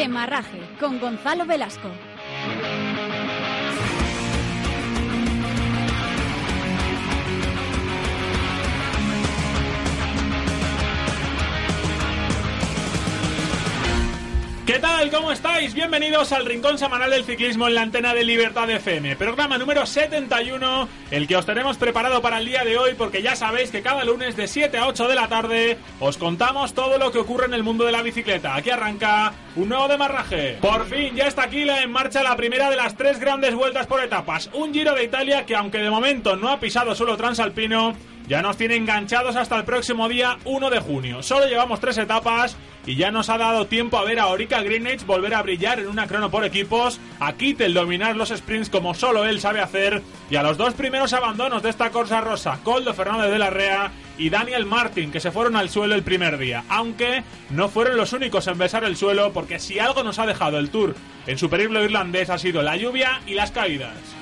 Demarraje con Gonzalo Velasco. ¿Qué tal? ¿Cómo estáis? Bienvenidos al Rincón Semanal del Ciclismo en la antena de Libertad FM. Programa número 71, el que os tenemos preparado para el día de hoy porque ya sabéis que cada lunes de 7 a 8 de la tarde os contamos todo lo que ocurre en el mundo de la bicicleta. Aquí arranca un nuevo demarraje. Por fin ya está aquí en marcha la primera de las tres grandes vueltas por etapas. Un Giro de Italia que aunque de momento no ha pisado solo transalpino, ya nos tiene enganchados hasta el próximo día 1 de junio. Solo llevamos tres etapas y ya nos ha dado tiempo a ver a Orica Greenwich volver a brillar en una crono por equipos, a Kittel dominar los sprints como solo él sabe hacer y a los dos primeros abandonos de esta Corsa Rosa, Coldo Fernández de la Rea y Daniel Martin, que se fueron al suelo el primer día, aunque no fueron los únicos en besar el suelo porque si algo nos ha dejado el Tour en su periplo irlandés ha sido la lluvia y las caídas.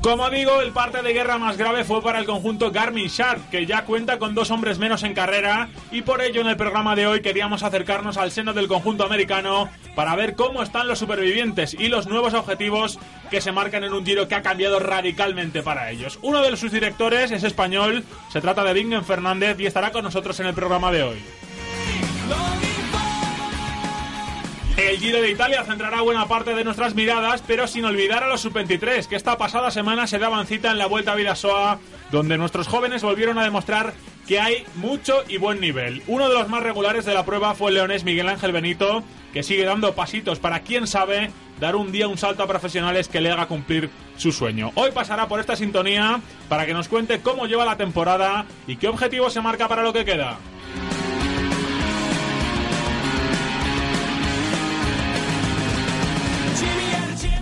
Como digo, el parte de guerra más grave fue para el conjunto Garmin Sharp, que ya cuenta con dos hombres menos en carrera, y por ello en el programa de hoy queríamos acercarnos al seno del conjunto americano para ver cómo están los supervivientes y los nuevos objetivos que se marcan en un giro que ha cambiado radicalmente para ellos. Uno de sus directores es español, se trata de Bingen Fernández y estará con nosotros en el programa de hoy. El Giro de Italia centrará buena parte de nuestras miradas, pero sin olvidar a los sub-23, que esta pasada semana se daban cita en la Vuelta a Vidasoa, donde nuestros jóvenes volvieron a demostrar que hay mucho y buen nivel. Uno de los más regulares de la prueba fue el leonés Miguel Ángel Benito, que sigue dando pasitos para, quién sabe, dar un día un salto a profesionales que le haga cumplir su sueño. Hoy pasará por esta sintonía para que nos cuente cómo lleva la temporada y qué objetivo se marca para lo que queda.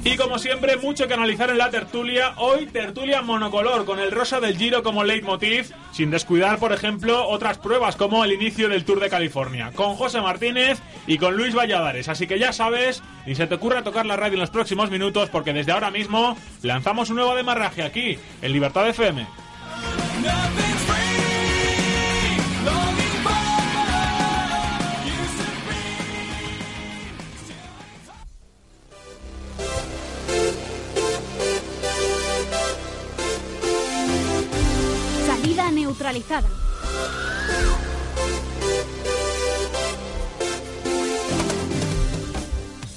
Y como siempre, mucho que analizar en la tertulia. Hoy tertulia monocolor, con el rosa del Giro como leitmotiv, sin descuidar, por ejemplo, otras pruebas como el inicio del Tour de California. Con José Martínez y con Luis Valladares. Así que ya sabes, ni se te ocurra tocar la radio en los próximos minutos, porque desde ahora mismo lanzamos un nuevo demarraje aquí, en Libertad FM. Neutralizada.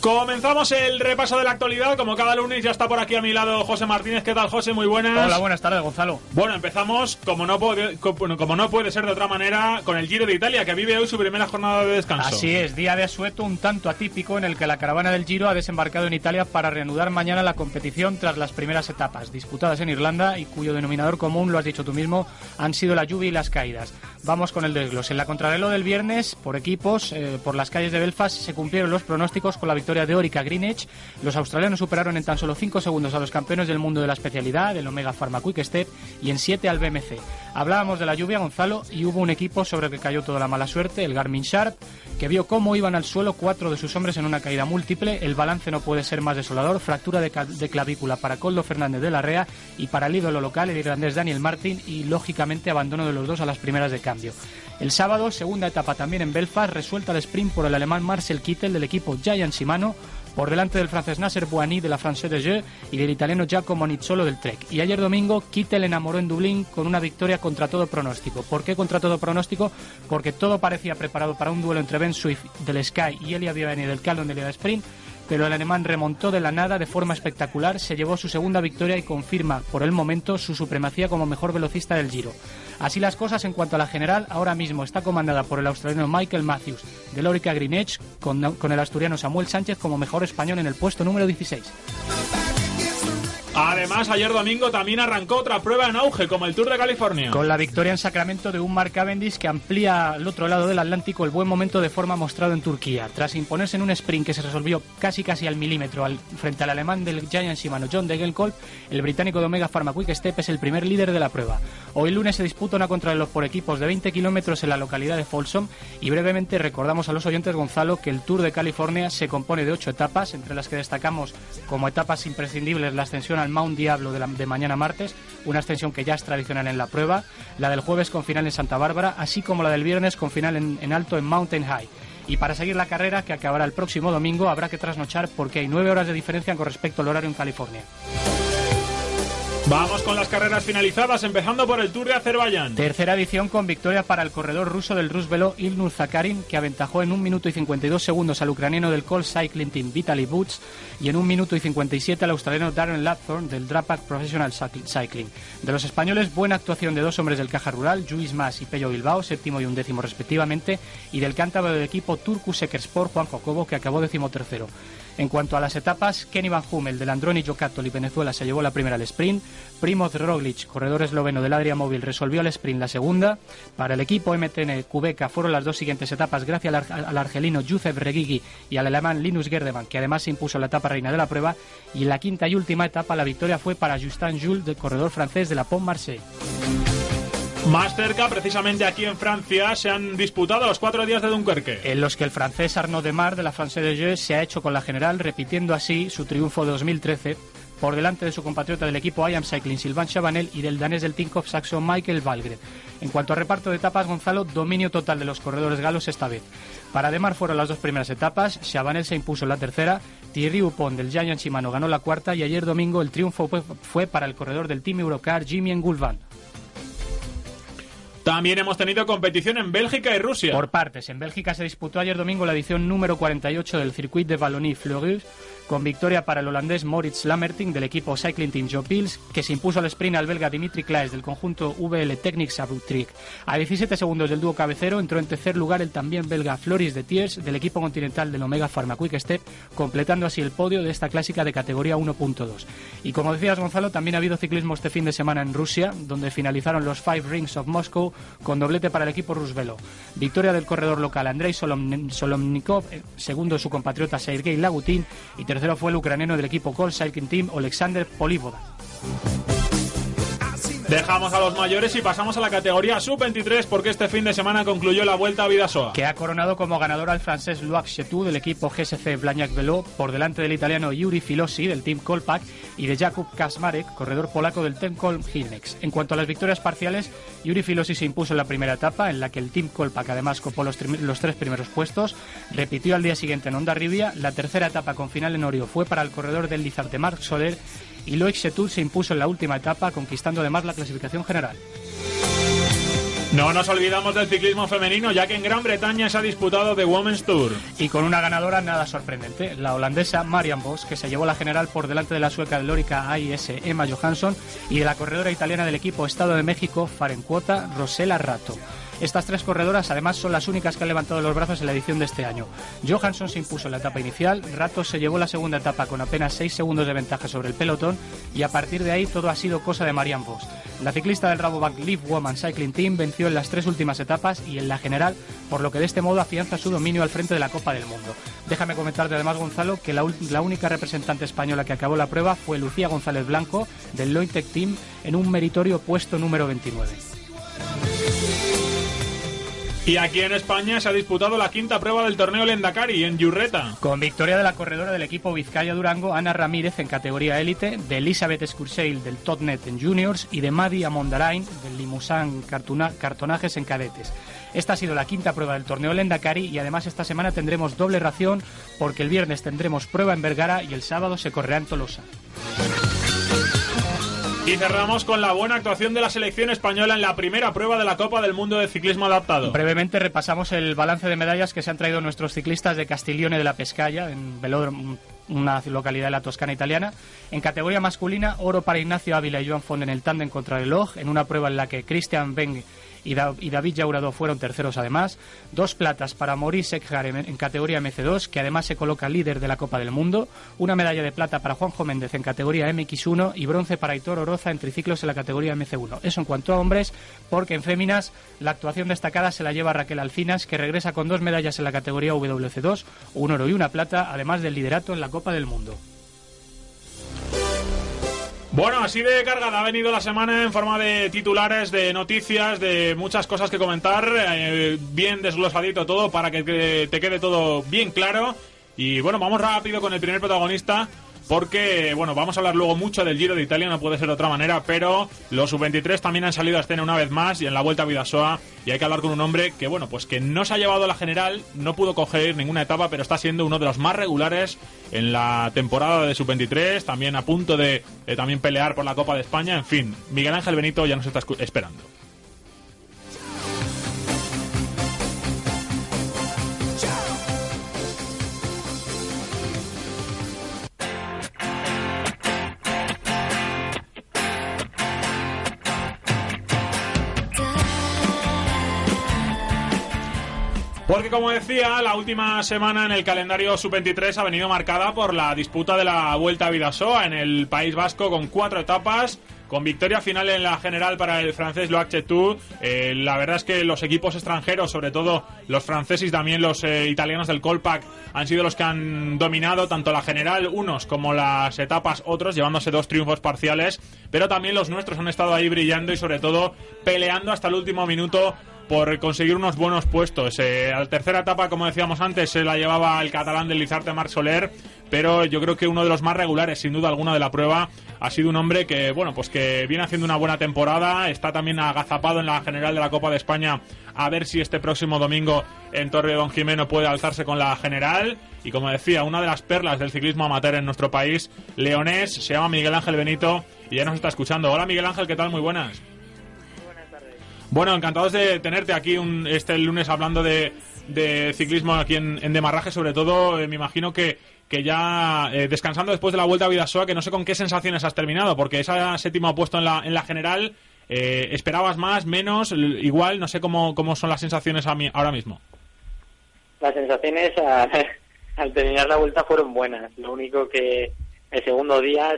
Comenzamos el repaso de la actualidad. Como cada lunes ya está por aquí a mi lado José Martínez. ¿Qué tal, José? Muy buenas. Hola, buenas tardes, Gonzalo. Bueno, empezamos, como no, puede, como, no puede ser de otra manera, con el Giro de Italia, que vive hoy su primera jornada de descanso. Así es, día de asueto un tanto atípico en el que la caravana del Giro ha desembarcado en Italia para reanudar mañana la competición tras las primeras etapas, disputadas en Irlanda y cuyo denominador común, lo has dicho tú mismo, han sido la lluvia y las caídas. Vamos con el desglose. En la contrarreloj del viernes, por equipos, eh, por las calles de Belfast, se cumplieron los pronósticos con la victoria de Orica Greenwich. Los australianos superaron en tan solo 5 segundos a los campeones del mundo de la especialidad, el Omega Pharma Quick Step, y en 7 al BMC. Hablábamos de la lluvia, Gonzalo, y hubo un equipo sobre el que cayó toda la mala suerte, el Garmin Sharp, que vio cómo iban al suelo cuatro de sus hombres en una caída múltiple. El balance no puede ser más desolador. Fractura de, clavícula para Coldo Fernández de la Rea y para el ídolo local, el irlandés Daniel Martin, y lógicamente abandono de los dos a las primeras de cambio. El sábado, segunda etapa también en Belfast, resuelta el sprint por el alemán Marcel Kittel del equipo Giant Shimano, por delante del francés Nasser Boigny de la France de Jeux y del italiano Giacomo Nizzolo del Trek. Y ayer domingo, Kittel enamoró en Dublín con una victoria contra todo pronóstico. ¿Por qué contra todo pronóstico? Porque todo parecía preparado para un duelo entre Ben Swift del Sky y Elia Viviani del Calon de Liga Sprint, pero el alemán remontó de la nada de forma espectacular, se llevó su segunda victoria y confirma, por el momento, su supremacía como mejor velocista del Giro. Así las cosas en cuanto a la general, ahora mismo está comandada por el australiano Michael Matthews de Lorica con, con el asturiano Samuel Sánchez como mejor español en el puesto número 16. Además, ayer domingo también arrancó otra prueba en auge, como el Tour de California. Con la victoria en Sacramento de un Mark Cavendish que amplía al otro lado del Atlántico el buen momento de forma mostrado en Turquía. Tras imponerse en un sprint que se resolvió casi casi al milímetro al, frente al alemán del Giant Shimano John Degenkolb, el británico de Omega Pharma Quick Step es el primer líder de la prueba. Hoy lunes se disputa una contrarreloj por equipos de 20 kilómetros en la localidad de Folsom y brevemente recordamos a los oyentes, Gonzalo, que el Tour de California se compone de ocho etapas, entre las que destacamos como etapas imprescindibles la ascensión al Mount Diablo de, mañana martes, una ascensión que ya es tradicional en la prueba, la del jueves con final en Santa Bárbara, así como la del viernes con final en, en alto en Mountain High. Y para seguir la carrera, que acabará el próximo domingo, habrá que trasnochar porque hay nueve horas de diferencia con respecto al horario en California. Vamos con las carreras finalizadas, empezando por el Tour de Azerbaiyán. Tercera edición con victoria para el corredor ruso del Rusvelo Ilnur Zakarin, que aventajó en 1 minuto y 52 segundos al ucraniano del Colt Cycling Team Vitaly Boots y en 1 minuto y 57 al australiano Darren Lapthorne del Drapac Professional Cycling. De los españoles, buena actuación de dos hombres del Caja Rural, Luis Mas y Pello Bilbao, séptimo y undécimo respectivamente, y del cántabro del equipo Turku Sport Juan Jocobo, que acabó decimotercero. En cuanto a las etapas, Kenny Van Hummel del Androni y Venezuela se llevó la primera al sprint, Primoz Roglic, corredor esloveno del Adria Móvil, resolvió el sprint la segunda. Para el equipo MTN Cubeca fueron las dos siguientes etapas gracias al, argelino Josef Regigi y al alemán Linus Gerdemann, que además se impuso la etapa reina de la prueba. Y en la quinta y última etapa la victoria fue para Justin Jules, del corredor francés de la Pont Marseille. Más cerca, precisamente aquí en Francia, se han disputado los cuatro días de Dunkerque. En los que el francés Arnaud Demar de la France de Jeux se ha hecho con la general, repitiendo así su triunfo de 2013 por delante de su compatriota del equipo IAM Cycling Sylvain Chabanel y del danés del Tinkoff Saxo Michael Valgren. En cuanto a reparto de etapas, Gonzalo, dominio total de los corredores galos esta vez. Para Demar fueron las dos primeras etapas, Chabanel se impuso en la tercera, Thierry Upon del Giant Shimano ganó la cuarta y ayer domingo el triunfo fue, para el corredor del Team Eurocar Jimmy Engulvan. También hemos tenido competición en Bélgica y Rusia. Por partes, en Bélgica se disputó ayer domingo la edición número 48 del Circuit de Wallonie-Fleurus, con victoria para el holandés Moritz Lammerting del equipo Cycling Team Joe Pils, que se impuso al sprint al belga Dimitri Klaes del conjunto VL Technics Abutric. A 17 segundos del dúo cabecero entró en tercer lugar el también belga Floris de Thiers del equipo continental del Omega Pharma Quick Step, completando así el podio de esta clásica de categoría 1.2. Y como decías Gonzalo, también ha habido ciclismo este fin de semana en Rusia, donde finalizaron los Five Rings of Moscow con doblete para el equipo Rusvelo. Victoria del corredor local Andrei Solomnikov, eh, segundo su compatriota Sergei Lagutin y tercero tercero fue el ucraniano del equipo Col Cycling Team, Alexander Polivoda. Dejamos a los mayores y pasamos a la categoría sub-23 porque este fin de semana concluyó la Vuelta a Vidasoa. Que ha coronado como ganador al francés Loac Chetou del equipo GSC Blagnac Velo por delante del italiano Yuri Filosi del Team Kolpak y de Jakub Kasmarek, corredor polaco del Team Kolm Hilnex. En cuanto a las victorias parciales, Yuri Filosi se impuso en la primera etapa en la que el Team Kolpak además copó los, los tres primeros puestos, repitió al día siguiente en Onda Rivia, la tercera etapa con final en Orio fue para el corredor del Lizarte Marc Soler y Loic Setud se impuso en la última etapa, conquistando además la clasificación general. No nos olvidamos del ciclismo femenino, ya que en Gran Bretaña se ha disputado The Women's Tour. Y con una ganadora nada sorprendente, la holandesa Marian Vos, que se llevó la general por delante de la sueca de Lórica AIS Emma Johansson y de la corredora italiana del equipo Estado de México, Farencuota Rosela Rato. Estas tres corredoras además son las únicas que han levantado los brazos en la edición de este año. Johansson se impuso en la etapa inicial, Ratos se llevó la segunda etapa con apenas 6 segundos de ventaja sobre el pelotón y a partir de ahí todo ha sido cosa de Marianne Vos. La ciclista del Rabobank Leaf Woman Cycling Team venció en las tres últimas etapas y en la general, por lo que de este modo afianza su dominio al frente de la Copa del Mundo. Déjame comentarte además, Gonzalo, que la, la única representante española que acabó la prueba fue Lucía González Blanco del Loitec Team en un meritorio puesto número 29. Y aquí en España se ha disputado la quinta prueba del torneo Lendakari en Yurreta. Con victoria de la corredora del equipo Vizcaya Durango, Ana Ramírez en categoría élite, de Elizabeth Skurseil del Totnet en juniors y de Madi Amondarain del Limusán Cartonajes en cadetes. Esta ha sido la quinta prueba del torneo Lendakari y además esta semana tendremos doble ración porque el viernes tendremos prueba en Vergara y el sábado se correrá en Tolosa. Y cerramos con la buena actuación de la selección española en la primera prueba de la Copa del Mundo de Ciclismo Adaptado. Brevemente repasamos el balance de medallas que se han traído nuestros ciclistas de Castiglione de la Pescaya, en Velódromo, una localidad de la Toscana italiana. En categoría masculina, oro para Ignacio Ávila y Joan Font en el tándem contra el reloj, en una prueba en la que Christian Beng y, David Yaurado fueron terceros además. Dos platas para Maurice Ekjar en, categoría MC2, que además se coloca líder de la Copa del Mundo. Una medalla de plata para Juanjo Méndez en categoría MX1 y bronce para Hitor Oroza en triciclos en la categoría MC1. Eso en cuanto a hombres, porque en féminas la actuación destacada se la lleva Raquel Alcinas, que regresa con dos medallas en la categoría WC2, un oro y una plata, además del liderato en la Copa del Mundo. Bueno, así de cargada ha venido la semana en forma de titulares, de noticias, de muchas cosas que comentar, eh, bien desglosadito todo para que te quede todo bien claro. Y bueno, vamos rápido con el primer protagonista, porque, bueno, vamos a hablar luego mucho del Giro de Italia, no puede ser de otra manera, pero los sub-23 también han salido a escena una vez más y en la Vuelta a Vidasoa y hay que hablar con un hombre que, bueno, pues que no se ha llevado a la general, no pudo coger ninguna etapa, pero está siendo uno de los más regulares en la temporada de sub-23, también a punto de, de también pelear por la Copa de España, en fin, Miguel Ángel Benito ya nos está esperando. Como decía, la última semana en el calendario sub-23 ha venido marcada por la disputa de la Vuelta a Vidasoa en el País Vasco con cuatro etapas. Con victoria final en la general para el francés Loac Chetou, eh, la verdad es que los equipos extranjeros, sobre todo los franceses y también los eh, italianos del Colpac, han sido los que han dominado tanto la general unos como las etapas otros, llevándose dos triunfos parciales, pero también los nuestros han estado ahí brillando y sobre todo peleando hasta el último minuto por conseguir unos buenos puestos. Eh, la tercera etapa, como decíamos antes, se la llevaba el catalán del Lizarte Marc Soler, pero yo creo que uno de los más regulares, sin duda alguna, de la prueba ha sido un hombre que, bueno, pues que viene haciendo una buena temporada, está también agazapado en la general de la Copa de España, a ver si este próximo domingo en Torre de Don Jimeno puede alzarse con la general. Y como decía, una de las perlas del ciclismo amateur en nuestro país, leonés, se llama Miguel Ángel Benito y ya nos está escuchando. Hola Miguel Ángel, ¿qué tal? Muy buenas. Bueno, encantados de tenerte aquí un, este lunes hablando de, de ciclismo aquí en, en Demarraje, sobre todo eh, me imagino que, que ya eh, descansando después de la Vuelta a Vidasoa, que no sé con qué sensaciones has terminado, porque esa séptima puesto en la, en la general, eh, ¿esperabas más, menos, igual? No sé cómo, cómo son las sensaciones a mí, ahora mismo. Las sensaciones al terminar la vuelta fueron buenas. Lo único que el segundo día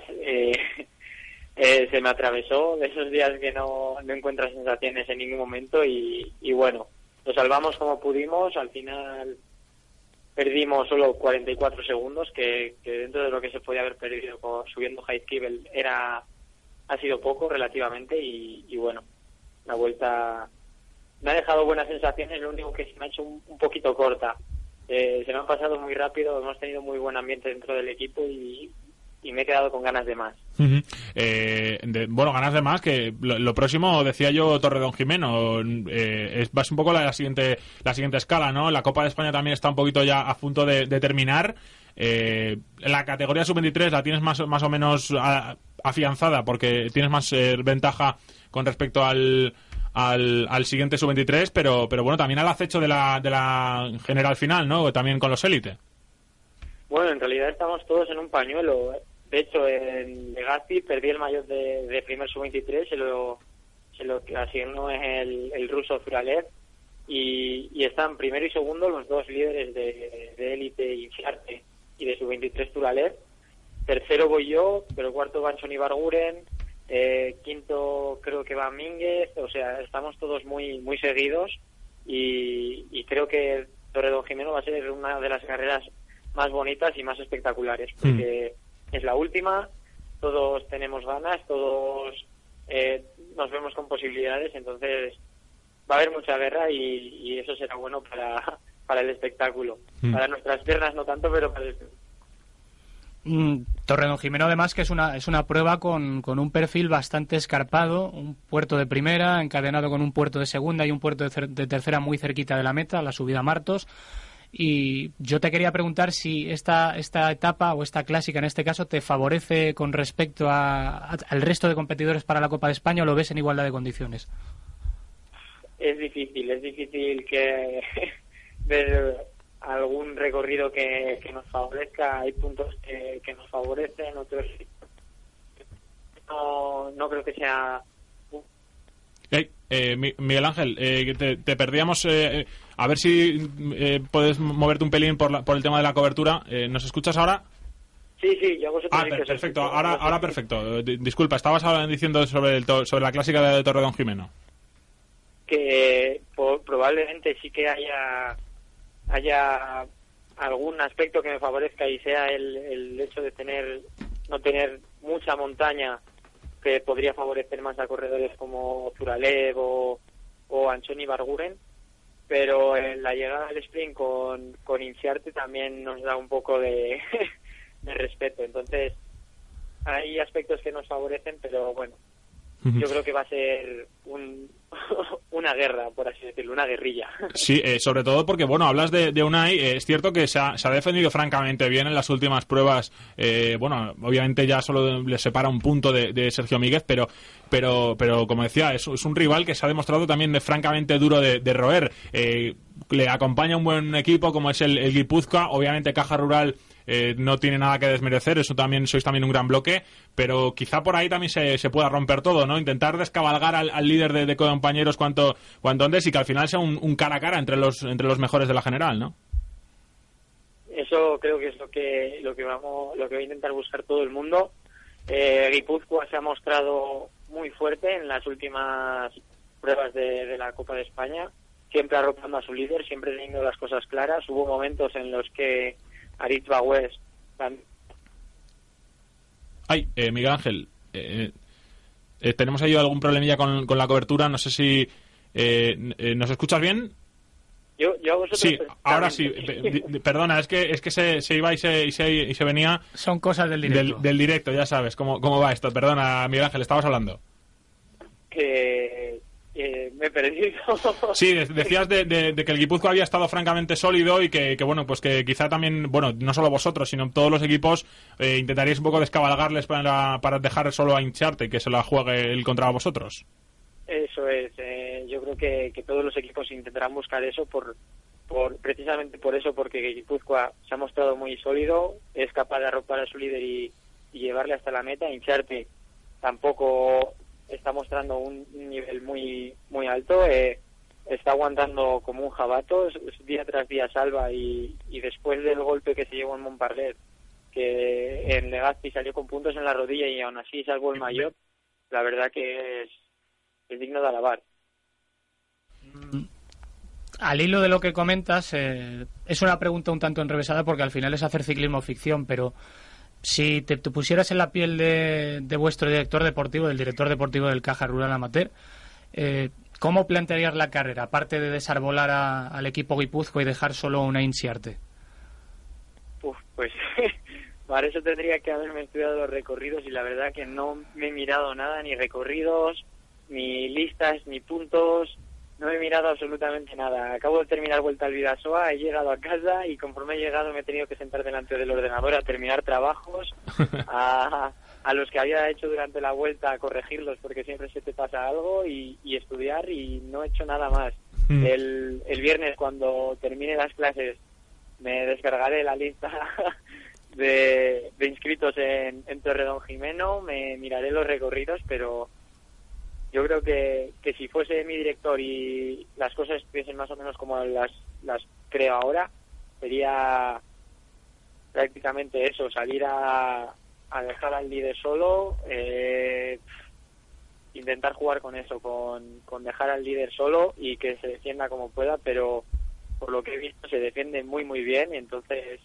eh, se me atravesó de esos días que no, no encuentras sensaciones en ningún momento y, y bueno, lo salvamos como pudimos. Al final perdimos solo 44 segundos, que, dentro de lo que se podía haber perdido con- subiendo Heidkibel era ha sido poco relativamente y, y bueno, la vuelta me ha dejado buenas sensaciones, lo único que se me ha hecho un, un poquito corta. Eh, se me han pasado muy rápido, hemos tenido muy buen ambiente dentro del equipo y, y me he quedado con ganas de más. Eh, de- bueno, ganas de más, que lo, lo próximo, decía yo, Torredón Jimeno, eh, es, un poco la, la siguiente la siguiente escala, ¿no? La Copa de España también está un poquito ya a punto de, de terminar. Eh, la categoría sub-23 la tienes más, más o menos a- afianzada porque tienes más eh, ventaja con respecto al, al, al siguiente sub-23, pero, pero bueno, también al acecho de la, de la general final, ¿no? También con los élite. Bueno, en realidad estamos todos en un pañuelo. De hecho, en Legazpi perdí el maillot de, de primer sub-23, se lo, se lo asignó el, el ruso Zuralev y, y están primero y segundo los dos líderes de de élite y Fiarte y de sub-23 Zuralev. Tercero voy yo, pero cuarto va Anthony Barguren, eh, quinto creo que va Mínguez, o sea, estamos todos muy muy seguidos y, y creo que Torredón Jimeno va a ser una de las carreras más bonitas y más espectaculares, porque es la última, todos tenemos ganas, todos eh, nos vemos con posibilidades, entonces va a haber mucha guerra y, y eso será bueno para, para el espectáculo. Mm. Para nuestras piernas no tanto, pero para el Mm, Torredón Jimeno, además, que es una, es una prueba con, con un perfil bastante escarpado, un puerto de primera encadenado con un puerto de segunda y un puerto de, cer- de tercera muy cerquita de la meta, la subida a Martos. Y yo te quería preguntar si esta, esta etapa o esta clásica en este caso te favorece con respecto a- a- al resto de competidores para la Copa de España o lo ves en igualdad de condiciones. es difícil, es difícil que ver algún recorrido que, que nos favorezca. Hay puntos que, que nos favorecen, otros no, no creo que sea Ey, eh, Mi- Miguel Ángel, eh, que te, te perdíamos. eh, eh, a ver si eh, puedes moverte un pelín por, la- por el tema de la cobertura. Eh, ¿Nos escuchas ahora? Sí, sí, yo a vosotros Ah, per- perfecto. Ahora, ahora perfecto. Eh, di- Disculpa, estabas diciendo sobre, el to- sobre la clásica de Torredón Jimeno. que po- probablemente sí que haya haya algún aspecto que me favorezca y sea el, el hecho de tener no tener mucha montaña que podría favorecer más a corredores como Zuralev o, o Anchoni Barguren pero en la llegada del sprint con, con Inciarte también nos da un poco de, de respeto. Entonces hay aspectos que nos favorecen, pero bueno, yo creo que va a ser un, una guerra, por así decirlo, una guerrilla. Sí, eh, sobre todo porque, bueno, hablas de, de Unai, eh, es cierto que se ha, se ha, defendido francamente bien en las últimas pruebas, eh, bueno, obviamente ya solo le separa un punto de, de Sergio Míguez, pero, pero, pero como decía, es, es, un rival que se ha demostrado también de francamente duro de, de roer. Le acompaña un buen equipo como es el, el Guipúzcoa, obviamente Caja Rural eh, no tiene nada que desmerecer, eso también sois también un gran bloque, pero quizá por ahí también se, se pueda romper todo, ¿no? Intentar descabalgar al, líder de, de, compañeros cuanto, cuanto antes y que al final sea un, un, cara a cara entre los, entre los mejores de la general, ¿no? Eso creo que es lo que, lo que vamos, lo que va a intentar buscar todo el mundo. Eh, Guipúzcoa se ha mostrado muy fuerte en las últimas pruebas de, de la Copa de España, siempre arropando a su líder, siempre teniendo las cosas claras. Hubo momentos en los que Aritz West. Ay, eh, Miguel Ángel, eh, eh, tenemos ahí algún problemilla con, con, la cobertura, no sé si... Eh, ¿Nos escuchas bien? Yo, yo a vosotros sí, ahora sí. Perdona, es que es que se, se iba y se, y se, y se venía. Son cosas del directo. Del, del, directo, ya sabes cómo, cómo va esto. Perdona, Miguel Ángel, estabas hablando. Que eh, me he perdido. Sí, decías de, de, de, que el Guipúzcoa había estado francamente sólido y que, que, bueno, pues que quizá también, bueno, no solo vosotros, sino todos los equipos eh, intentaríais un poco descabalgarles para, para dejar solo a hincharte que se la juegue el contra vosotros. Eso es, eh, yo creo que, que, todos los equipos intentarán buscar eso por, por precisamente por eso, porque Guipúzcoa se ha mostrado muy sólido, es capaz de arropar a su líder y, y llevarle hasta la meta, hincharte tampoco está mostrando un nivel muy muy alto. Eh, está aguantando como un jabato, día tras día salva y, después del golpe que se llevó en Montparler, que en Legazpi salió con puntos en la rodilla y aún así salvó el mayor, la verdad que es, es digno de alabar. Al hilo de lo que comentas, eh, es una pregunta un tanto enrevesada porque al final es hacer ciclismo ficción, pero si te, te, pusieras en la piel de, vuestro director deportivo, del director deportivo del Caja Rural Amateur, eh, ¿cómo plantearías la carrera, aparte de desarbolar a, al equipo Guipuzco y dejar solo una Insiarte? Pues para eso tendría que haberme estudiado los recorridos y la verdad que no me he mirado nada, ni recorridos, ni listas, ni puntos, no he mirado absolutamente nada. Acabo de terminar vuelta al Vidasoa, he llegado a casa y conforme he llegado me he tenido que sentar delante del ordenador a terminar trabajos, a, a los que había hecho durante la vuelta a corregirlos porque siempre se te pasa algo y, y estudiar y no he hecho nada más. Mm. El, el viernes cuando termine las clases me descargaré la lista de, de inscritos en, en Torredón Jimeno, me miraré los recorridos, pero yo creo que, que si fuese mi director y las cosas estuviesen más o menos como las, las creo ahora, sería prácticamente eso, salir a, a dejar al líder solo, eh, intentar jugar con eso, con, con dejar al líder solo y que se defienda como pueda, pero por lo que he visto se defiende muy muy bien y entonces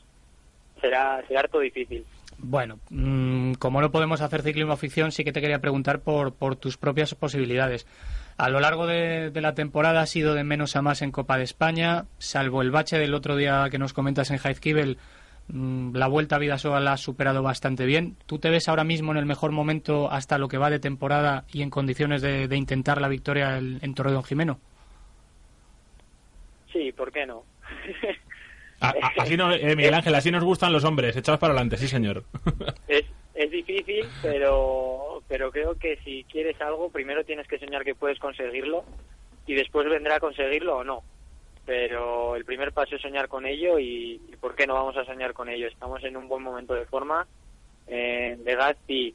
será, será harto difícil. Bueno, mmm, como no podemos hacer ciclismo ficción, sí que te quería preguntar por, por tus propias posibilidades. A lo largo de, de, la temporada has ido de menos a más en Copa de España, salvo el bache del otro día que nos comentas en Jaizkibel, mmm, la vuelta a Vidasoa la has superado bastante bien. ¿Tú te ves ahora mismo en el mejor momento hasta lo que va de temporada y en condiciones de, de intentar la victoria en, en Torredón Jimeno? Sí, ¿por qué no? Así no, eh, Miguel Ángel, así nos gustan los hombres, echados para adelante, sí señor. Es, es difícil, pero, pero creo que si quieres algo, primero tienes que soñar que puedes conseguirlo y después vendrá a conseguirlo o no. Pero el primer paso es soñar con ello y, y ¿por qué no vamos a soñar con ello? Estamos en un buen momento de forma. Eh, de Gatti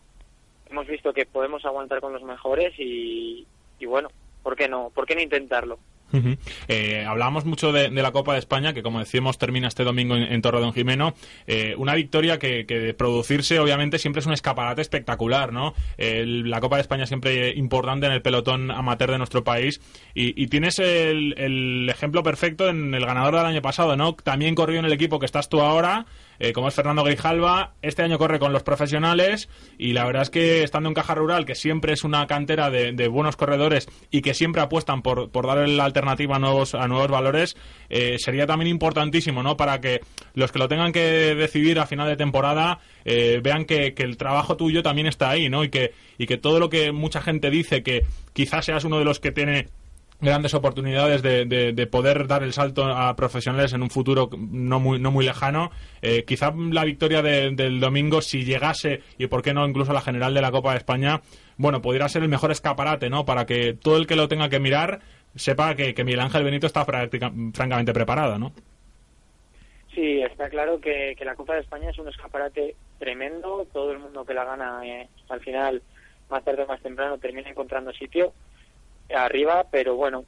hemos visto que podemos aguantar con los mejores y, y bueno, ¿por qué no? ¿Por qué no intentarlo? Uh -huh. eh, mucho de, la Copa de España, que como decíamos termina este domingo en, en Torredón Jimeno. Eh, una victoria que, que, de producirse, obviamente, siempre es un escaparate espectacular, ¿no? El, la Copa de España siempre importante en el pelotón amateur de nuestro país. Y, y tienes el, el, ejemplo perfecto en el ganador del año pasado, ¿no? También corrió en el equipo que estás tú ahora. Eh, como es Fernando Grijalva. Este año corre con los profesionales y la verdad es que estando en Caja Rural, que siempre es una cantera de, buenos corredores y que siempre apuestan por, por darle la alternativa a nuevos, a nuevos valores, eh, sería también importantísimo, ¿no? Para que los que lo tengan que decidir a final de temporada eh, vean que, que, el trabajo tuyo también está ahí, ¿no? Y que, y que todo lo que mucha gente dice que quizás seas uno de los que tiene grandes oportunidades de, de, poder dar el salto a profesionales en un futuro no muy, no muy lejano. Eh, quizá la victoria del domingo, si llegase, y por qué no incluso la general de la Copa de España, bueno, pudiera ser el mejor escaparate, ¿no? Para que todo el que lo tenga que mirar sepa que, que Miguel Ángel Benito está francamente preparado, ¿no? Sí, está claro que, que, la Copa de España es un escaparate tremendo. Todo el mundo que la gana, eh, al final, más tarde o más temprano, termina encontrando sitio arriba, pero bueno,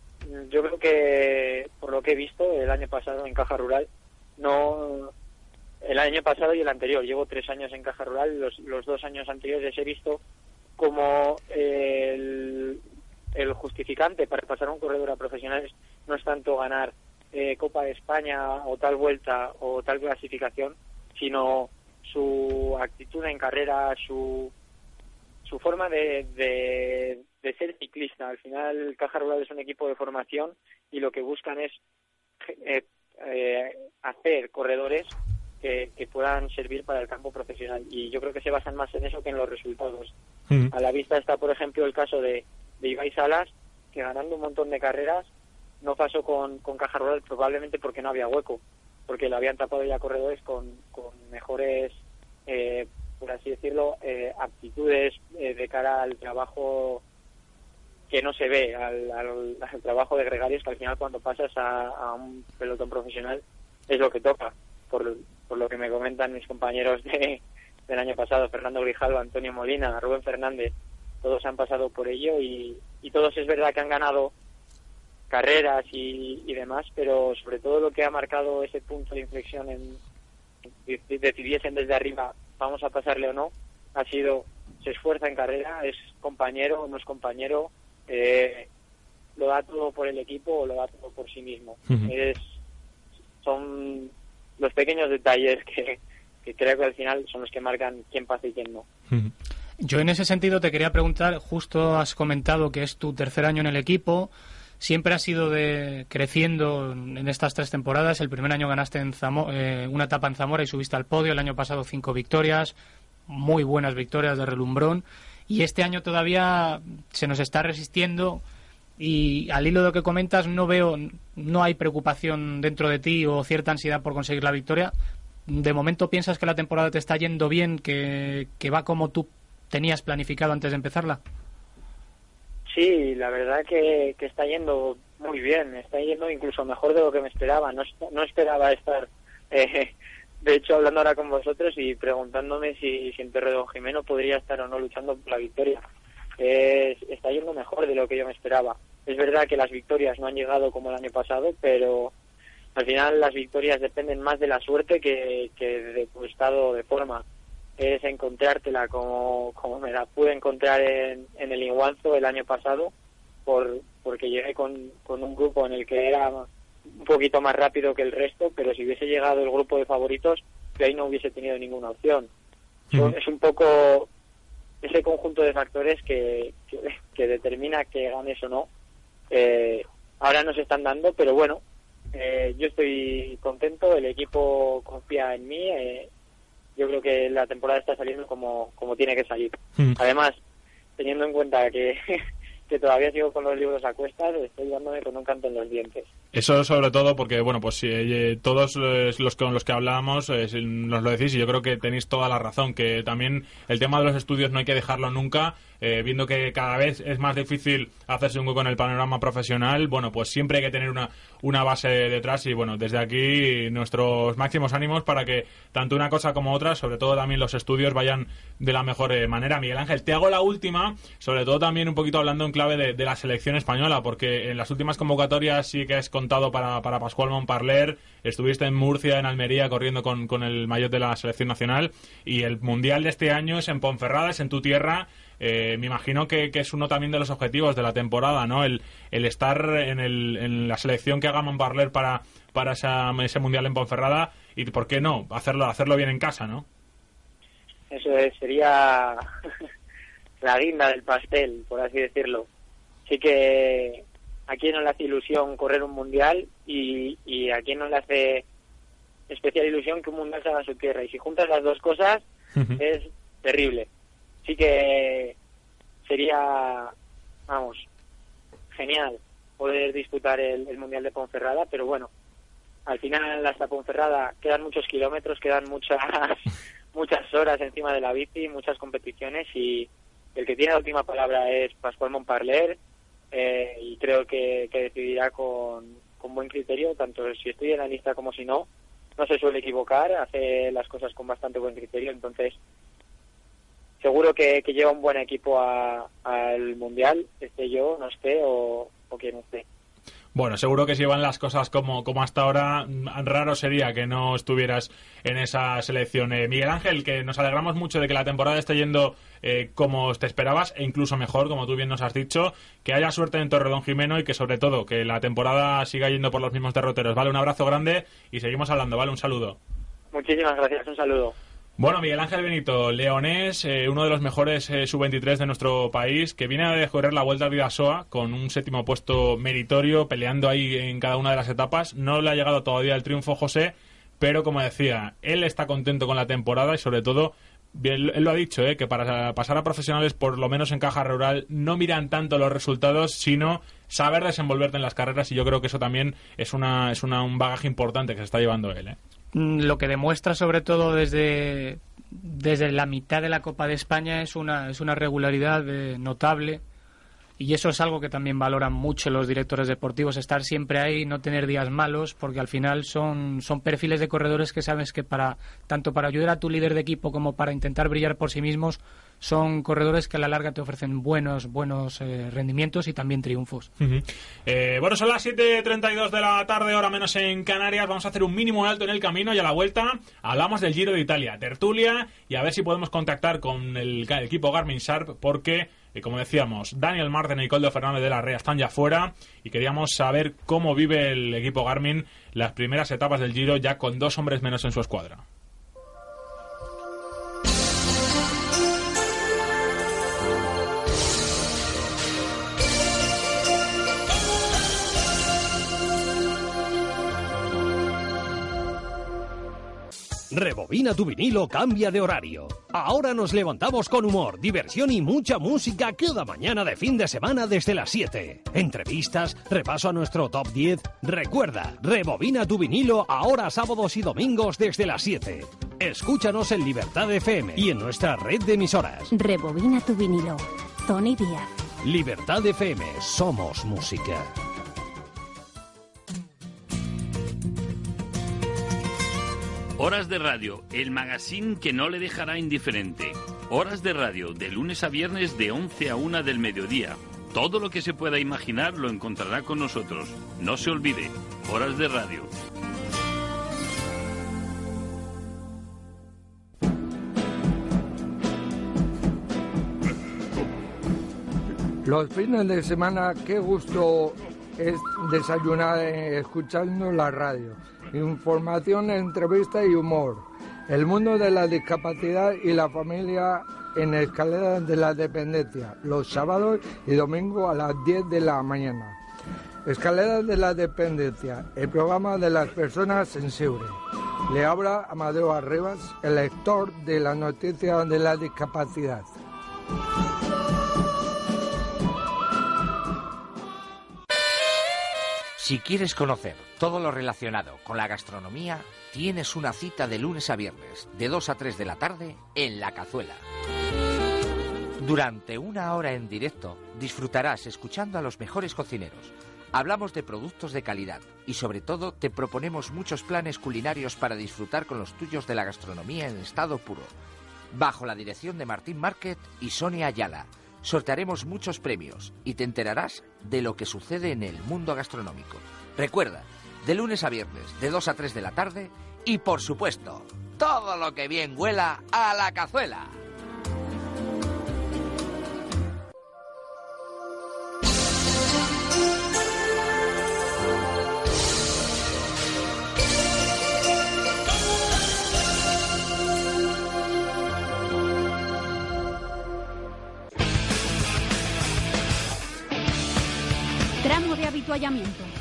yo creo que por lo que he visto el año pasado en Caja Rural, no el año pasado y el anterior, llevo tres años en Caja Rural, los, los dos años anteriores he visto como el, justificante para pasar un corredor a profesionales no es tanto ganar eh, Copa de España o tal vuelta o tal clasificación, sino su actitud en carrera, su, su forma de, de ser ciclista. Al final, Caja Rural es un equipo de formación y lo que buscan es eh, eh, hacer corredores que, puedan servir para el campo profesional. Y yo creo que se basan más en eso que en los resultados. Mm. A la vista está, por ejemplo, el caso de, de Ibai Salas, que ganando un montón de carreras no pasó con, con Caja Rural probablemente porque no había hueco, porque lo habían tapado ya corredores con, con mejores eh, por así decirlo, aptitudes de cara al trabajo que no se ve al, trabajo de gregarios que al final cuando pasas a, un pelotón profesional es lo que toca, por, por lo que me comentan mis compañeros de, del año pasado, Fernando Grijalva, Antonio Molina, Rubén Fernández, todos han pasado por ello y, y todos es verdad que han ganado carreras y, y, demás, pero sobre todo lo que ha marcado ese punto de inflexión en decidiesen desde arriba vamos a pasarle o no, ha sido se esfuerza en carrera, es compañero, no es compañero, eh, lo da todo por el equipo o lo da todo por sí mismo. es, son los pequeños detalles que, creo que al final son los que marcan quién pasa y quién no. Yo en ese sentido te quería preguntar, justo has comentado que es tu tercer año en el equipo, siempre has ido de, creciendo en estas tres temporadas. El primer año ganaste en eh, una etapa en Zamora y subiste al podio. El año pasado cinco victorias, muy buenas victorias de relumbrón y este año todavía se nos está resistiendo y al hilo de lo que comentas no veo, no hay preocupación dentro de ti o cierta ansiedad por conseguir la victoria. ¿De momento piensas que la temporada te está yendo bien, que, va como tú tenías planificado antes de empezarla? Sí, la verdad que, que está yendo muy bien, está yendo incluso mejor de lo que me esperaba. No, no esperaba estar eh, de hecho, hablando ahora con vosotros y preguntándome si, si en Jimeno podría estar o no luchando por la victoria. está yendo mejor de lo que yo me esperaba. Es verdad que las victorias no han llegado como el año pasado, pero al final las victorias dependen más de la suerte que, de tu estado de forma. Es encontrártela como, como me la pude encontrar en, en el Inguanzo el año pasado, por, porque llegué con, con un grupo en el que era un poquito más rápido que el resto, pero si hubiese llegado el grupo de favoritos, que ahí no hubiese tenido ninguna opción. Es un poco ese conjunto de factores que, que, determina que ganes o no. Eh, ahora nos están dando, pero bueno, eh, yo estoy contento, el equipo confía en mí. Eh, yo creo que la temporada está saliendo como, como tiene que salir. Además, teniendo en cuenta que que todavía sigo con los libros a cuestas, estoy dándome con un canto en los dientes. Eso sobre todo porque, bueno, pues eh, todos eh, los con los que hablábamos eh, nos lo decís y yo creo que tenéis toda la razón, que también el tema de los estudios no hay que dejarlo nunca, viendo que cada vez es más difícil hacerse un hueco en el panorama profesional, bueno, pues siempre hay que tener una, una base detrás y, bueno, desde aquí nuestros máximos ánimos para que tanto una cosa como otra, sobre todo también los estudios, vayan de la mejor manera. Miguel Ángel, te hago la última, sobre todo también un poquito hablando en clave de, de la selección española, porque en las últimas convocatorias sí que con contado para, para Pascual Montparler, estuviste en Murcia, en Almería, corriendo con, con el mayor de la selección nacional, y el Mundial de este año es en Ponferrada, es en tu tierra, eh, me imagino que, que, es uno también de los objetivos de la temporada, ¿no? El, el estar en, el, en la selección que haga Montparler para, para esa, ese Mundial en Ponferrada y, ¿por qué no?, hacerlo, hacerlo bien en casa, ¿no? Eso sería la guinda del pastel, por así decirlo. Sí que a quien no le hace ilusión correr un mundial y, y a quien no le hace especial ilusión que un mundial se haga a su tierra. Y si juntas las dos cosas, es terrible. Sí que sería, vamos, genial poder disputar el, el mundial de Ponferrada, pero bueno, al final hasta Ponferrada quedan muchos kilómetros, quedan muchas muchas horas encima de la bici, muchas competiciones y el que tiene la última palabra es Pascual Montparler eh, y creo que, que decidirá con, con, buen criterio, tanto si estoy en la lista como si no. No se suele equivocar, hace las cosas con bastante buen criterio, entonces seguro que, que lleva un buen equipo al Mundial, esté yo, no esté o, o quien esté. Bueno, seguro que si van las cosas como, como hasta ahora, raro sería que no estuvieras en esa selección. Eh, Miguel Ángel, que nos alegramos mucho de que la temporada esté yendo eh, como te esperabas e incluso mejor, como tú bien nos has dicho. Que haya suerte en Torredón Jimeno y que sobre todo que la temporada siga yendo por los mismos derroteros. Vale, un abrazo grande y seguimos hablando. Vale, un saludo. Muchísimas gracias, un saludo. Bueno, Miguel Ángel Benito, leonés, eh, uno de los mejores eh, sub-23 de nuestro país, que viene a descubrir la Vuelta al Vidasoa con un séptimo puesto meritorio, peleando ahí en cada una de las etapas. No le ha llegado todavía el triunfo José, pero como decía, él está contento con la temporada y sobre todo, él, lo ha dicho, eh, que para pasar a profesionales, por lo menos en caja rural, no miran tanto los resultados, sino saber desenvolverte en las carreras y yo creo que eso también es, una, es una, un bagaje importante que se está llevando él. ¿Eh? Mm, lo que demuestra sobre todo desde, desde la mitad de la Copa de España es una, es una regularidad notable y eso es algo que también valoran mucho los directores deportivos, estar siempre ahí, no tener días malos, porque al final son, son perfiles de corredores que sabes que para tanto para ayudar a tu líder de equipo como para intentar brillar por sí mismos son corredores que a la larga te ofrecen buenos buenos eh, rendimientos y también triunfos. Uh -huh. eh, bueno, son las 7.32 de la tarde, ahora menos en Canarias. Vamos a hacer un mínimo alto en el camino y a la vuelta hablamos del Giro de Italia, tertulia y a ver si podemos contactar con el, el equipo Garmin Sharp porque, eh, como decíamos, Daniel Martin y Coldo Fernández de la Rea están ya fuera y queríamos saber cómo vive el equipo Garmin las primeras etapas del Giro ya con dos hombres menos en su escuadra. Rebobina tu vinilo, cambia de horario. Ahora nos levantamos con humor, diversión y mucha música cada mañana de fin de semana desde las 7. Entrevistas, repaso a nuestro top 10. Recuerda, rebobina tu vinilo ahora sábados y domingos desde las 7. Escúchanos en Libertad FM y en nuestra red de emisoras. Rebobina tu vinilo. Tony Díaz. Libertad FM, somos música. Horas de Radio, el magazine que no le dejará indiferente. Horas de Radio, de lunes a viernes de 11 a 1 del mediodía. Todo lo que se pueda imaginar lo encontrará con nosotros. No se olvide, Horas de Radio. Los fines de semana, qué gusto es desayunar eh, escuchando la radio información, entrevista y humor. El mundo de la discapacidad y la familia en Escalera de la Dependencia, los sábados y domingos a las 10 de la mañana. Escalera de la Dependencia, el programa de las personas sensibles. Le habla Amadeo Arribas, el lector de la noticia de la discapacidad. Si quieres conocer todo lo relacionado con la gastronomía, tienes una cita de lunes a viernes, de 2 a 3 de la tarde, en La Cazuela. Durante una hora en directo, disfrutarás escuchando a los mejores cocineros. Hablamos de productos de calidad y sobre todo te proponemos muchos planes culinarios para disfrutar con los tuyos de la gastronomía en estado puro. Bajo la dirección de Martín Márquez y Sonia Ayala sortearemos muchos premios y te enterarás de lo que sucede en el mundo gastronómico. Recuerda, de lunes a viernes, de 2 a 3 de la tarde y, por supuesto, todo lo que bien huela a la cazuela. Tramo de habituallamiento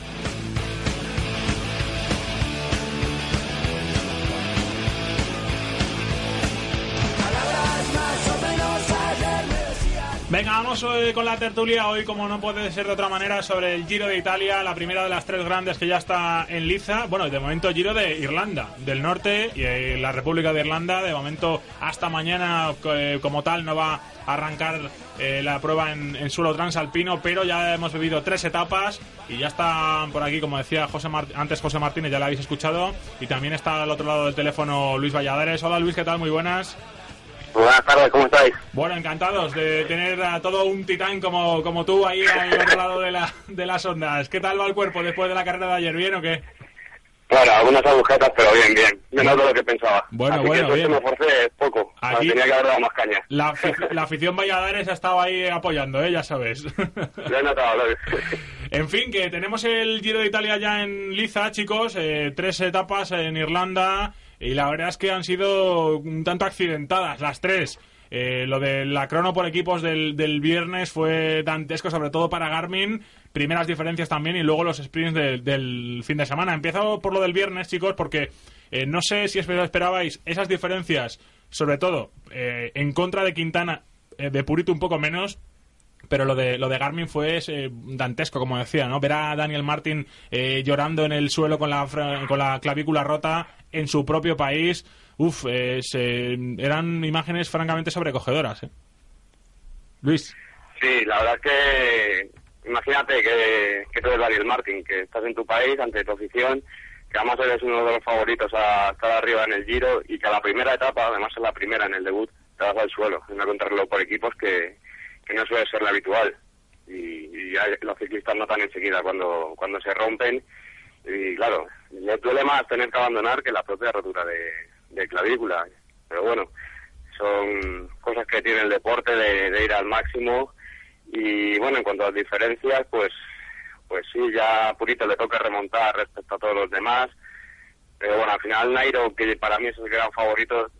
Venga, vamos eh, con la tertulia hoy, como no puede ser de otra manera, sobre el Giro de Italia, la primera de las tres grandes que ya está en liza. Bueno, de momento Giro de Irlanda, del norte y eh, la República de Irlanda. De momento, hasta mañana, eh, como tal, no va a arrancar la prueba en, en suelo transalpino, pero ya hemos vivido tres etapas y ya están por aquí, como decía José Mar- antes José Martínez, ya la habéis escuchado. Y también está al otro lado del teléfono Luis Valladares. Hola Luis, ¿qué tal? Muy buenas. Buenas tardes, ¿cómo estáis? Bueno, encantados de tener a todo un titán como, como tú ahí al otro lado de, la, de las ondas. ¿Qué tal va el cuerpo después de la carrera de ayer? ¿Bien o qué? Bueno, algunas agujetas, pero bien, bien. Menos de lo que pensaba. Bueno, Así bueno, que bien. me forcé poco. Aquí- Tenía que haber dado más caña. La, la afición Valladares ha estado ahí apoyando, ¿eh? ya sabes. Lo he notado, lo he- En fin, que tenemos el Giro de Italia ya en liza, chicos. eh, tres etapas en Irlanda. Y la verdad es que han sido un tanto accidentadas las tres. Eh, lo de la crono por equipos del, del viernes fue dantesco, sobre todo para Garmin. Primeras diferencias también y luego los sprints del- fin de semana. Empiezo por lo del viernes, chicos, porque eh, no sé si esper- esperabais esas diferencias, sobre todo eh, en contra de Quintana, eh, de Purito un poco menos, pero lo de lo de Garmin fue eh, dantesco, como decía, ¿no? Ver a Daniel Martin eh, llorando en el suelo con la con la clavícula rota en su propio país, uf, eh, se- eran imágenes francamente sobrecogedoras. ¿eh? Luis, Sí, la verdad es que imagínate que, que tú eres Daniel Martin, que estás en tu país, ante tu afición, que además eres uno de los favoritos a estar arriba en el Giro y que a la primera etapa, además es la primera en el debut, te vas al suelo, en una contrarreloj por equipos que, que no suele ser la habitual. Y, y ya los ciclistas notan enseguida cuando, cuando se rompen y claro, les duele más tener que abandonar que la propia rotura de, clavícula. Pero bueno, son cosas que tiene el deporte de, de ir al máximo. Y bueno, en cuanto a las diferencias, pues, pues sí, ya a Purito le toca remontar respecto a todos los demás. Pero bueno, al final Nairo, que para mí es el gran favorito,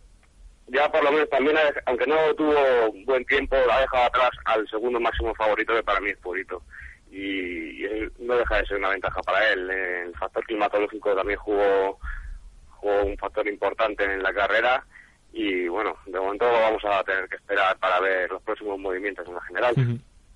ya por lo menos también, aunque no tuvo buen tiempo, ha dejado atrás al segundo máximo favorito, que para mí es Purito. Y, y no deja de ser una ventaja para él. El factor climatológico también jugó un factor importante en la carrera. Y bueno, de momento vamos a tener que esperar para ver los próximos movimientos en la general.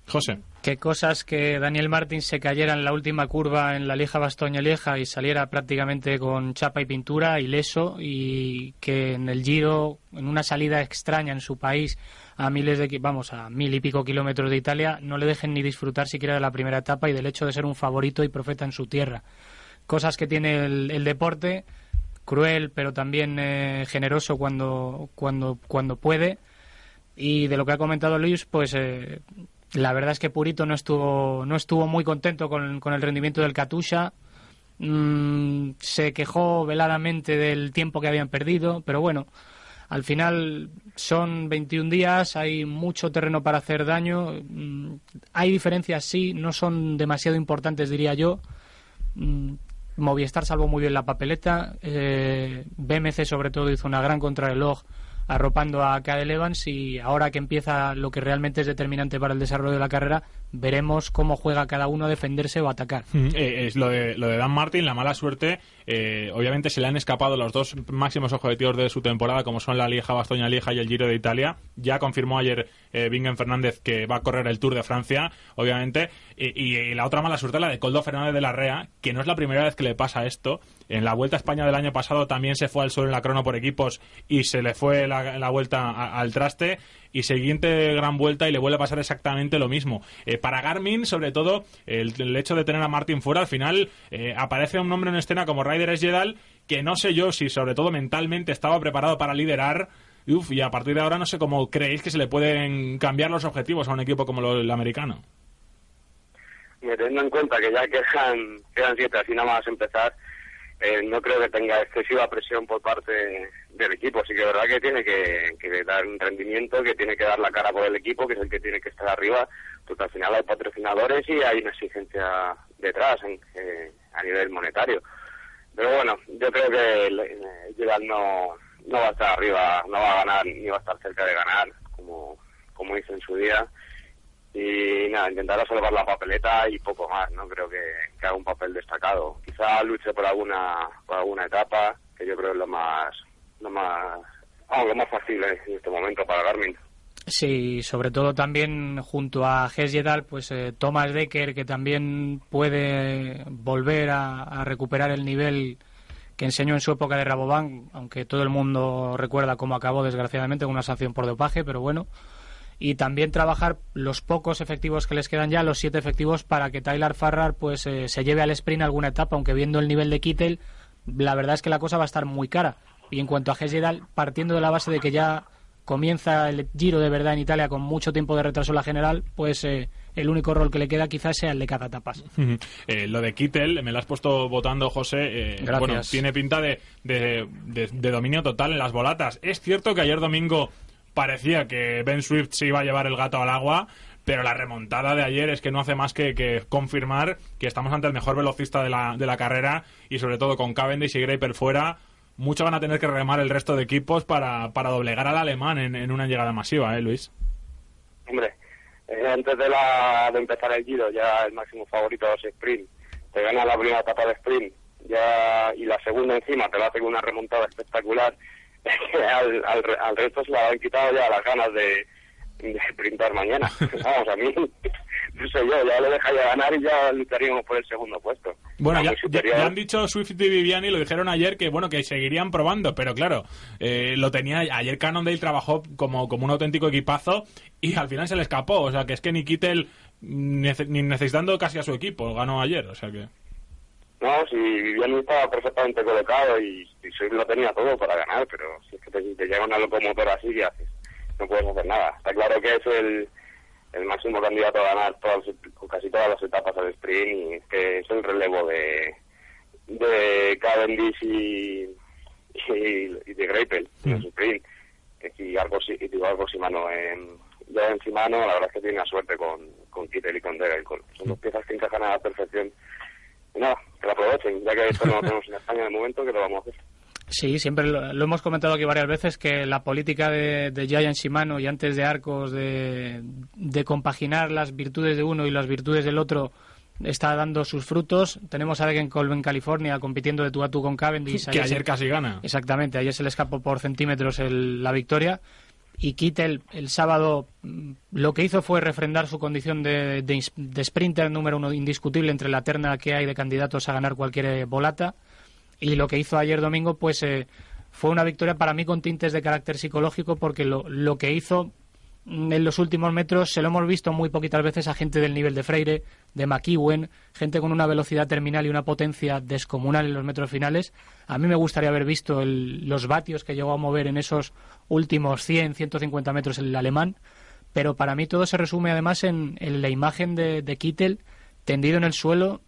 José. Qué cosas que Daniel Martín se cayera en la última curva en la Lieja Bastoña Lieja y saliera prácticamente con chapa y pintura, ileso, y que en el Giro, en una salida extraña en su país, a miles de, vamos, a mil y pico kilómetros de Italia, no le dejen ni disfrutar siquiera de la primera etapa y del hecho de ser un favorito y profeta en su tierra. Cosas que tiene el, el deporte, cruel, pero también eh, generoso cuando, cuando, cuando puede. Y de lo que ha comentado Luis, pues eh, la verdad es que Purito no estuvo, no estuvo muy contento con, con el rendimiento del Katusha. Mm, se quejó veladamente del tiempo que habían perdido, pero bueno, al final son 21 días, hay mucho terreno para hacer daño. Mm, hay diferencias, sí, no son demasiado importantes, diría yo. Mm, Movistar salvó muy bien la papeleta. eh, BMC, sobre todo, hizo una gran contrarreloj arropando a Cadel Evans y ahora que empieza lo que realmente es determinante para el desarrollo de la carrera, veremos cómo juega cada uno a defenderse o atacar. Eh, es lo de, lo de Dan Martin, la mala suerte. eh, obviamente se le han escapado los dos máximos objetivos de su temporada, como son la Lieja, Bastoña Lieja y el Giro de Italia. Ya confirmó ayer eh, Fernández que va a correr el Tour de Francia, obviamente. Y- y la otra mala suerte, la de Coldo Fernández de la Rea, que no es la primera vez que le pasa esto. En la Vuelta a España del año pasado también se fue al suelo en la crono por equipos y se le fue la, vuelta al traste. Y siguiente gran vuelta y le vuelve a pasar exactamente lo mismo. Eh, para Garmin, sobre todo, el, hecho de tener a Martin fuera, al final eh, aparece un nombre en escena como Ryder Esjedal, que no sé yo si, sobre todo mentalmente, estaba preparado para liderar. Uf, y a partir de ahora no sé cómo creéis que se le pueden cambiar los objetivos a un equipo como lo- el americano. Teniendo en cuenta que ya quedan siete, así nada más empezar, eh, no creo que tenga excesiva presión por parte del equipo. Sí que es verdad que tiene que, dar un rendimiento, que tiene que dar la cara por el equipo, que es el que tiene que estar arriba, porque al final hay patrocinadores y hay una exigencia detrás en- eh, a nivel monetario. Pero bueno, yo creo que el- eh, no, no va a estar arriba, no va a ganar ni va a estar cerca de ganar, como, como hizo en su día. Y nada, intentará salvar la papeleta y poco más, no creo que, haga un papel destacado. Quizá luche por alguna, por alguna etapa, que yo creo es lo más, lo más, lo más fácil en este momento para Garmin. Sí, sobre todo también junto a Hesjedal, pues eh, Thomas Decker, que también puede volver a, a, recuperar el nivel que enseñó en su época de Rabobank, aunque todo el mundo recuerda cómo acabó desgraciadamente con una sanción por dopaje, pero bueno. Y también trabajar los pocos efectivos que les quedan ya, los siete efectivos, para que Tyler Farrar pues eh, se lleve al sprint alguna etapa, aunque viendo el nivel de Kittel, la verdad es que la cosa va a estar muy cara. Y en cuanto a Hesjedal, partiendo de la base de que ya comienza el Giro de verdad en Italia con mucho tiempo de retraso en la general, pues eh, el único rol que le queda quizás sea el de cada etapas. eh, lo de Kittel, me lo has puesto votando, José. Eh, bueno, tiene pinta de, de, de, de, dominio total en las volatas. Es cierto que ayer domingo parecía que Ben Swift se iba a llevar el gato al agua, pero la remontada de ayer es que no hace más que, que confirmar que estamos ante el mejor velocista de la, de la carrera y sobre todo con Cavendish y Graper fuera mucho van a tener que remar el resto de equipos para, para doblegar al alemán en, en una llegada masiva, ¿eh, Luis? Hombre, eh, antes de, la, de empezar el Giro, ya el máximo favorito es sprint. Te gana la primera etapa de sprint ya y la segunda encima te la hace con una remontada espectacular. al, al, al, resto se le han quitado ya las ganas de, de sprintar mañana. Vamos, a mí, no sé yo, ya lo dejaría ganar y ya lucharíamos por el segundo puesto. Bueno, ya, ya, ya, han dicho Swift y Viviani, lo dijeron ayer, que bueno, que seguirían probando, pero claro, eh, lo tenía, ayer Cannondale trabajó como, como un auténtico equipazo y al final se le escapó, o sea que es que ni Kittel, ni necesitando casi a su equipo, ganó ayer, o sea que... No, si Viviani estaba perfectamente colocado y, y Swift lo tenía todo para ganar, pero si es que te, te llega una locomotora así, ¿qué haces? No puedes hacer nada. Está claro que es el el máximo candidato a ganar todas, casi todas las etapas al sprint y es que es el relevo de, de Cavendish y, y, y de Greipel en el sprint y algo y digo algo Simano en ya en Simano la verdad es que tiene suerte con, con Kittel y con Degaicol son dos piezas que encajan a la perfección nada, que la aprovechen ya que esto no lo tenemos en España de momento que lo vamos a hacer Sí, siempre lo, lo, hemos comentado aquí varias veces que la política de, de Giant Shimano y antes de Arcos de, de, compaginar las virtudes de uno y las virtudes del otro está dando sus frutos. Tenemos a Degenkolb en California compitiendo de tú a tú con Cavendish. Que ayer, ayer casi gana. Exactamente, ayer se le escapó por centímetros el, la victoria. Y Kittel el sábado lo que hizo fue refrendar su condición de, de, de sprinter número uno indiscutible entre la terna que hay de candidatos a ganar cualquier volata. Y lo que hizo ayer domingo pues eh, fue una victoria para mí con tintes de carácter psicológico porque lo, lo, que hizo en los últimos metros se lo hemos visto muy poquitas veces a gente del nivel de Freire, de McEwen, gente con una velocidad terminal y una potencia descomunal en los metros finales. A mí me gustaría haber visto el, los vatios que llegó a mover en esos últimos 100, 150 metros el alemán, pero para mí todo se resume además en, en la imagen de, de Kittel tendido en el suelo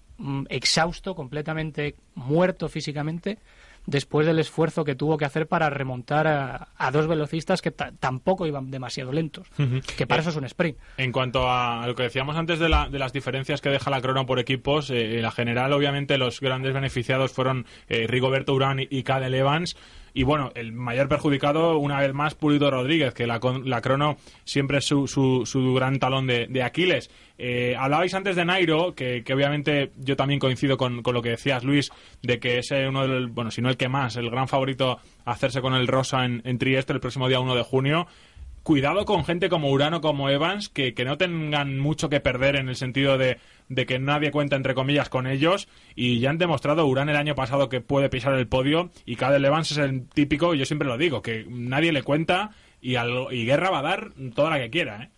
exhausto, completamente muerto físicamente, después del esfuerzo que tuvo que hacer para remontar a, a dos velocistas que tampoco iban demasiado lentos, uh -huh. que para eh, eso es un sprint. En cuanto a lo que decíamos antes de, la, de las diferencias que deja la crono por equipos, eh, en la general obviamente los grandes beneficiados fueron eh, Rigoberto Urán y, y Cadel Evans, y bueno, el mayor perjudicado, una vez más, Pulito Rodríguez, que la, la crono siempre es su, su, su gran talón de, Aquiles. Eh, hablabais antes de Nairo, que, que obviamente yo también coincido con, con, lo que decías, Luis, de que es uno del, bueno, si no el que más, el gran favorito hacerse con el Rosa en, en Trieste el próximo día 1 de junio cuidado con gente como Urano, como Evans, que, que, no tengan mucho que perder en el sentido de, de, que nadie cuenta, entre comillas, con ellos. Y ya han demostrado Urán el año pasado que puede pisar el podio. Y Cadel Evans es el típico, yo siempre lo digo, que nadie le cuenta y, al, y Guerra va a dar toda la que quiera. ¿eh?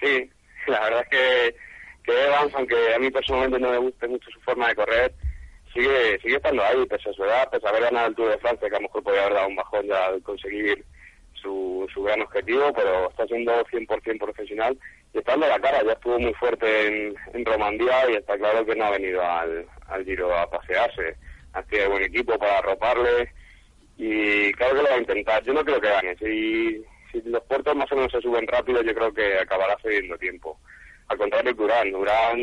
Sí, la verdad es que, que Evans, aunque a mí personalmente no me guste mucho su forma de correr, sigue sigue estando ahí, pese a su edad, pese a haber ganado el Tour de Francia, que a lo mejor podría haber dado un bajón ya al conseguir su, su gran objetivo, pero está siendo 100% profesional y está dando la cara. Ya estuvo muy fuerte en, en Romandía y está claro que no ha venido al, al Giro a pasearse. Ha sido buen equipo para arroparle y claro que lo va a intentar. Yo no creo que gane. Si, si los puertos más o menos se suben rápido, yo creo que acabará cediendo tiempo. Al contrario que Urán. Urán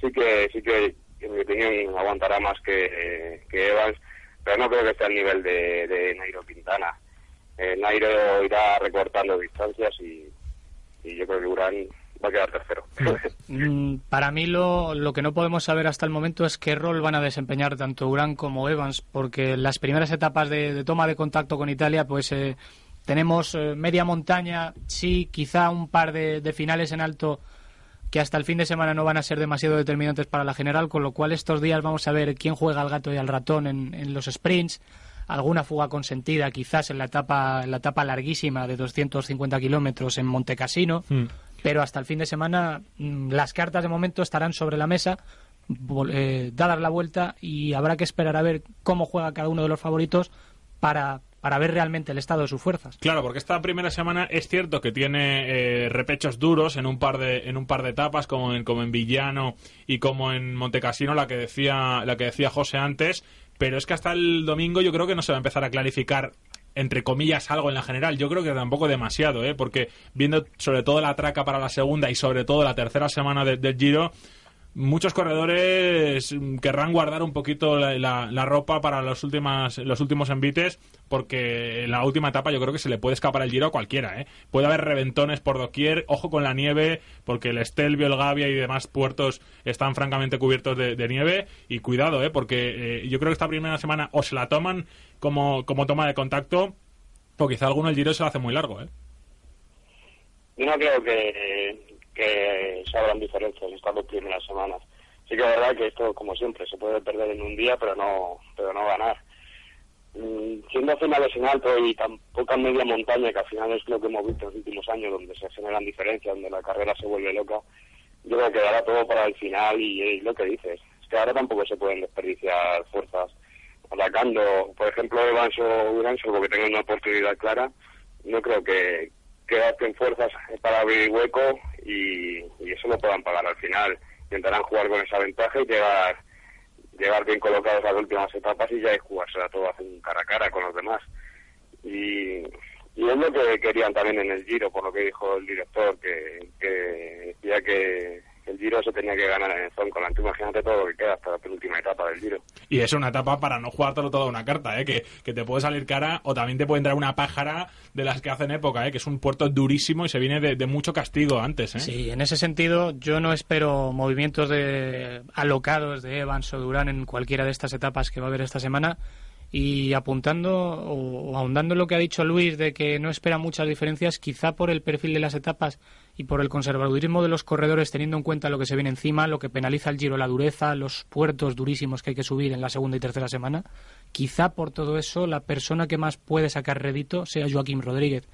sí que, sí que, en mi opinión, aguantará más que, que Evans, pero no creo que esté al nivel de, de Nairo Quintana eh, Nairo irá recortando distancias y, yo creo que Urán va a quedar tercero. Mm, Para mí lo, lo que no podemos saber hasta el momento es qué rol van a desempeñar tanto Urán como Evans, porque las primeras etapas de, de toma de contacto con Italia, pues eh, tenemos eh, media montaña, sí, quizá un par de, de finales en alto que hasta el fin de semana no van a ser demasiado determinantes para la general, con lo cual estos días vamos a ver quién juega al gato y al ratón en, en los sprints, alguna fuga consentida quizás en la etapa, en la etapa larguísima de 250 kilómetros en Montecassino, pero hasta el fin de semana mm, las cartas de momento estarán sobre la mesa, eh, dadas la vuelta y habrá que esperar a ver cómo juega cada uno de los favoritos para, para ver realmente el estado de sus fuerzas. Claro, porque esta primera semana es cierto que tiene eh, repechos duros en un par de en un par de etapas, como en como en Villano y como en Montecassino, la que decía la que decía José antes, pero es que hasta el domingo yo creo que no se va a empezar a clarificar entre comillas algo en la general. Yo creo que tampoco demasiado, ¿eh? porque viendo sobre todo la traca para la segunda y sobre todo la tercera semana de- del Giro, muchos corredores mm, querrán guardar un poquito la, ropa para los últimas los últimos envites porque en la última etapa yo creo que se le puede escapar el giro a cualquiera ¿eh? puede haber reventones por doquier ojo con la nieve porque el Estelvio, el Gavia y demás puertos están francamente cubiertos de, nieve y cuidado ¿eh? porque eh, yo creo que esta primera semana o se la toman como, como toma de contacto o quizá alguno el giro se lo hace muy largo ¿eh? No creo que, que se abran diferencias estas dos primeras semanas. Sí que es verdad que esto, como siempre, se puede perder en un día, pero no, pero no ganar. Mm, Siendo finales en alto y tan poca media montaña, que al final es lo que hemos visto en los últimos años, donde se generan diferencias, donde la carrera se vuelve loca, yo creo que dará todo para el final y, lo que dices. Es que ahora tampoco se pueden desperdiciar fuerzas atacando, por ejemplo, Evans o Urán, salvo que tengan una oportunidad clara, no creo que, que gasten fuerzas para abrir hueco y, y eso lo puedan pagar al final. Intentarán jugar con esa ventaja y llegar, llegar bien colocados a las últimas etapas y ya es jugársela todo hacer un cara a cara con los demás. Y, y es lo que querían también en el Giro, por lo que dijo el director, que, que decía que el Giro se tenía que ganar en el Zoncolan. Tú imagínate todo lo que queda hasta la penúltima etapa del Giro. Y es una etapa para no jugártelo toda una carta, ¿eh? que, que te puede salir cara o también te puede entrar una pájara de las que hacen época, ¿eh? que es un puerto durísimo y se viene de, de mucho castigo antes. ¿eh? Sí, en ese sentido yo no espero movimientos de alocados de Evans o Durán en cualquiera de estas etapas que va a haber esta semana. Y apuntando o, ahondando en lo que ha dicho Luis de que no espera muchas diferencias, quizá por el perfil de las etapas y por el conservadurismo de los corredores, teniendo en cuenta lo que se viene encima, lo que penaliza el giro, la dureza, los puertos durísimos que hay que subir en la segunda y tercera semana, quizá por todo eso la persona que más puede sacar rédito sea Joaquín Rodríguez.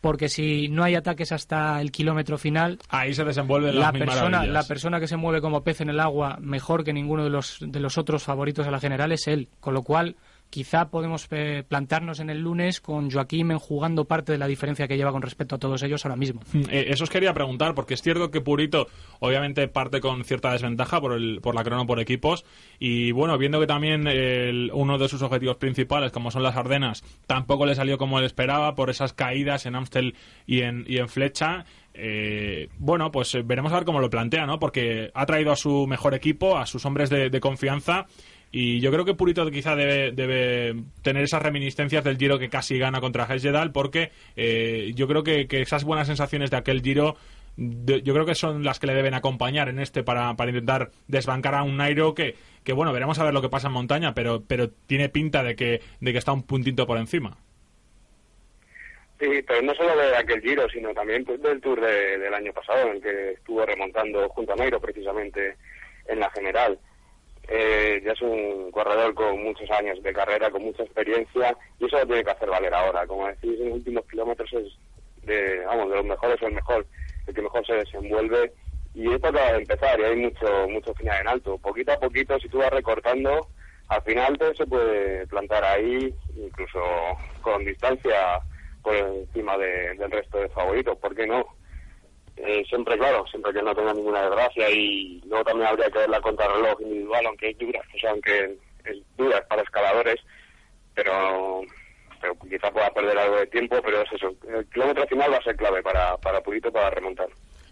Porque si no hay ataques hasta el kilómetro final, Ahí se desenvuelven la persona, maravillas. la persona que se mueve como pez en el agua mejor que ninguno de los, de los otros favoritos a la general es él. Con lo cual, quizá podemos eh, plantarnos en el lunes con Joaquín jugando parte de la diferencia que lleva con respecto a todos ellos ahora mismo. Eh, eso os quería preguntar, porque es cierto que Purito obviamente parte con cierta desventaja por, el, por la crono por equipos. Y bueno, viendo que también el- uno de sus objetivos principales, como son las Ardenas, tampoco le salió como él esperaba por esas caídas en Amstel y en, y en Flecha. eh, bueno, pues eh, veremos a ver cómo lo plantea, ¿no? Porque ha traído a su mejor equipo, a sus hombres de, de confianza. Y yo creo que Purito quizá debe, debe tener esas reminiscencias del Giro que casi gana contra Hesjedal, porque eh, yo creo que, esas buenas sensaciones de aquel Giro, yo creo que son las que le deben acompañar en este para, para intentar desbancar a un Nairo que, que, bueno, veremos a ver lo que pasa en montaña, pero, pero tiene pinta de que, de que está un puntito por encima. Sí, pero no solo de aquel Giro, sino también pues, del Tour de- del año pasado, en el que estuvo remontando junto a Nairo precisamente en la general. Eh, ya es un corredor con muchos años de carrera, con mucha experiencia, y eso lo tiene que hacer valer ahora. Como decís, en los últimos kilómetros es de, vamos, de los mejores el mejor, el que mejor se desenvuelve. Y esto acaba de empezar y hay mucho, mucho final en alto. Poquito a poquito, si tú vas recortando, al final te se puede plantar ahí, incluso con distancia por encima de- del resto de favoritos. ¿Por qué no? Eh, siempre, claro, siempre que no tenga ninguna desgracia y luego también habría que ver la contrarreloj individual, aunque es dura, o sea, es dura para escaladores, pero, pero quizá pueda perder algo de tiempo, pero es eso, el kilómetro final va a ser clave para, para Purito para remontar.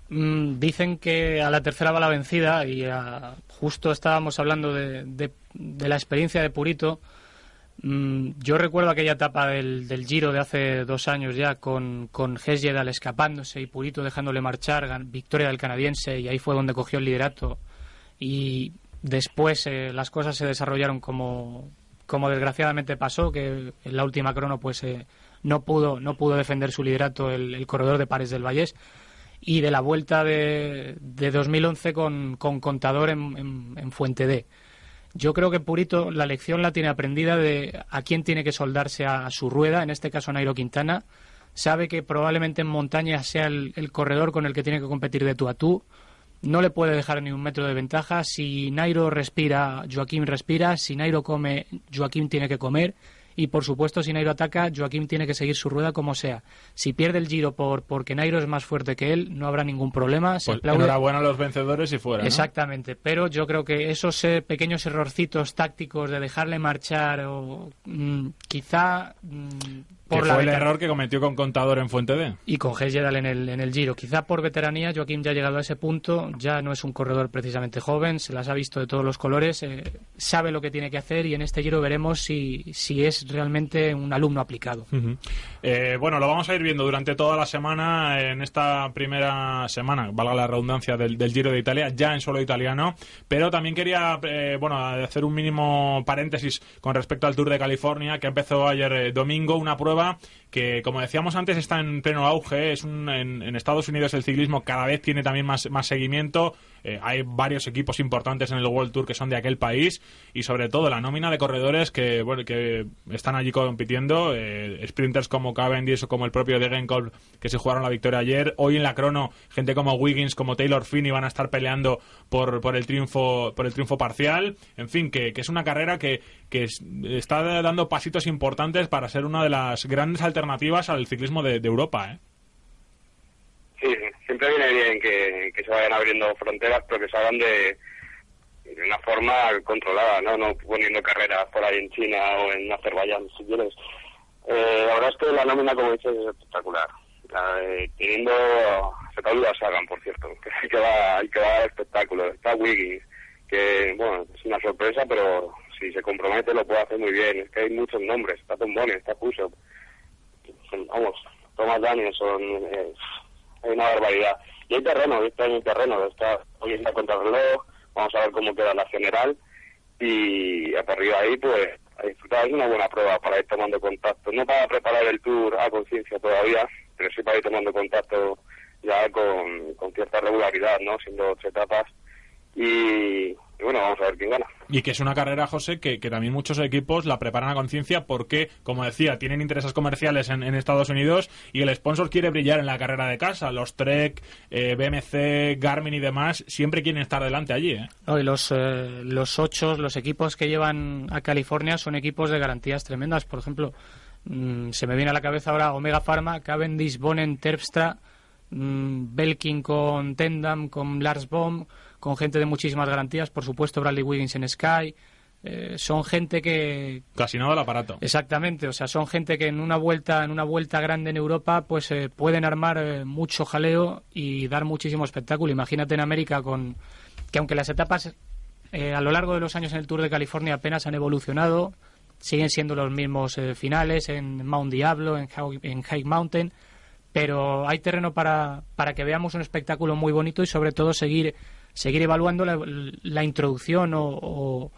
Mm, dicen que a la tercera va la vencida y ah, justo estábamos hablando de- de la experiencia de Purito. Mm, yo recuerdo aquella etapa del, Giro de hace dos años ya con, con Hesjedal escapándose y Purito dejándole marchar, victoria del canadiense y ahí fue donde cogió el liderato. Y después eh, las cosas se desarrollaron como, como desgraciadamente pasó, que en la última crono pues eh, no pudo no pudo defender su liderato el, corredor de Pares del Vallés. Y de la vuelta de, de 2011 con, con Contador en, en Fuente D yo creo que Purito la lección la tiene aprendida de a quién tiene que soldarse a, su rueda, en este caso Nairo Quintana. Sabe que probablemente en montaña sea el, corredor con el que tiene que competir de tú a tú. No le puede dejar ni un metro de ventaja. Si Nairo respira, Joaquín respira. Si Nairo come, Joaquín tiene que comer. Y por supuesto, si Nairo ataca, Joaquín tiene que seguir su rueda como sea. Si pierde el giro por porque Nairo es más fuerte que él, no habrá ningún problema. Se pues enhorabuena a los vencedores y fuera. Exactamente, pero yo creo que esos eh, pequeños errorcitos tácticos de dejarle marchar o mm, quizá mm, por fue el error que cometió con Contador en Fuente D. Y con Gedal en el, en el Giro. Quizá por veteranía, Joaquín ya ha llegado a ese punto, ya no es un corredor precisamente joven, se las ha visto de todos los colores, eh, sabe lo que tiene que hacer y en este Giro veremos si, si es realmente un alumno aplicado. Eh, bueno, lo vamos a ir viendo durante toda la semana, en esta primera semana, valga la redundancia, del, Giro de Italia, ya en solo italiano, pero también quería, eh, bueno, hacer un mínimo paréntesis con respecto al Tour de California, que empezó ayer domingo, una prueba que, como decíamos antes, está en pleno auge. Es un, en, Estados Unidos el ciclismo cada vez tiene también más, más seguimiento. Eh, hay varios equipos importantes en el World Tour que son de aquel país y sobre todo la nómina de corredores que, bueno, que están allí compitiendo, eh, sprinters como Cavendish o como el propio Degenkolb que se jugaron la victoria ayer. Hoy en la crono, gente como Wiggins, como Taylor Finney van a estar peleando por, por el triunfo por el triunfo parcial. En fin, que, que es una carrera que, que está dando pasitos importantes para ser una de las grandes alternativas al ciclismo de, de Europa. ¿eh? Sí, siempre viene bien que, se vayan abriendo fronteras, pero que se hagan de, una forma controlada, ¿no? No poniendo carreras por ahí en China o en Azerbaiyán, si quieres. Eh, la verdad es que la nómina, como dices, es espectacular. Eh, teniendo... Se olvida Sagan, por cierto, que, que va, que va espectáculo. Está Wiggins, que, bueno, es una sorpresa, pero si se compromete lo puede hacer muy bien. Es que hay muchos nombres. Está Tom Bonnet, está Puso. Vamos, Thomas Danielson... Eh, hay una barbaridad. Y hay terreno, este año hay terreno, está hoy está contra el reloj, vamos a ver cómo queda la general. Y a partir de ahí pues a disfrutar. Es una buena prueba para ir tomando contacto, no para preparar el tour a conciencia todavía, pero sí para ir tomando contacto ya con, con cierta regularidad, ¿no? Siendo ocho etapas. Y, y bueno, vamos a ver quién gana. Y que es una carrera, José, que, que también muchos equipos la preparan a conciencia porque, como decía, tienen intereses comerciales en, Estados Unidos y el sponsor quiere brillar en la carrera de casa. Los Trek, eh, BMC, Garmin y demás siempre quieren estar delante allí. ¿eh? y los, eh, los ocho, los equipos que llevan a California son equipos de garantías tremendas. Por ejemplo, mm, se me viene a la cabeza ahora Omega Pharma, Cavendish, Bonen, Terpstra, mm, Belkin con Tendam, con Lars Bohm con gente de muchísimas garantías, por supuesto Bradley Wiggins en Sky. Eh, son gente que casi nada el aparato exactamente o sea son gente que en una vuelta en una vuelta grande en Europa pues eh, pueden armar eh, mucho jaleo y dar muchísimo espectáculo imagínate en América con que aunque las etapas a lo largo de los años en el Tour de California apenas han evolucionado siguen siendo los mismos finales en Mount Diablo en, en High Mountain pero hay terreno para, para que veamos un espectáculo muy bonito y sobre todo seguir seguir evaluando la, introducción o, o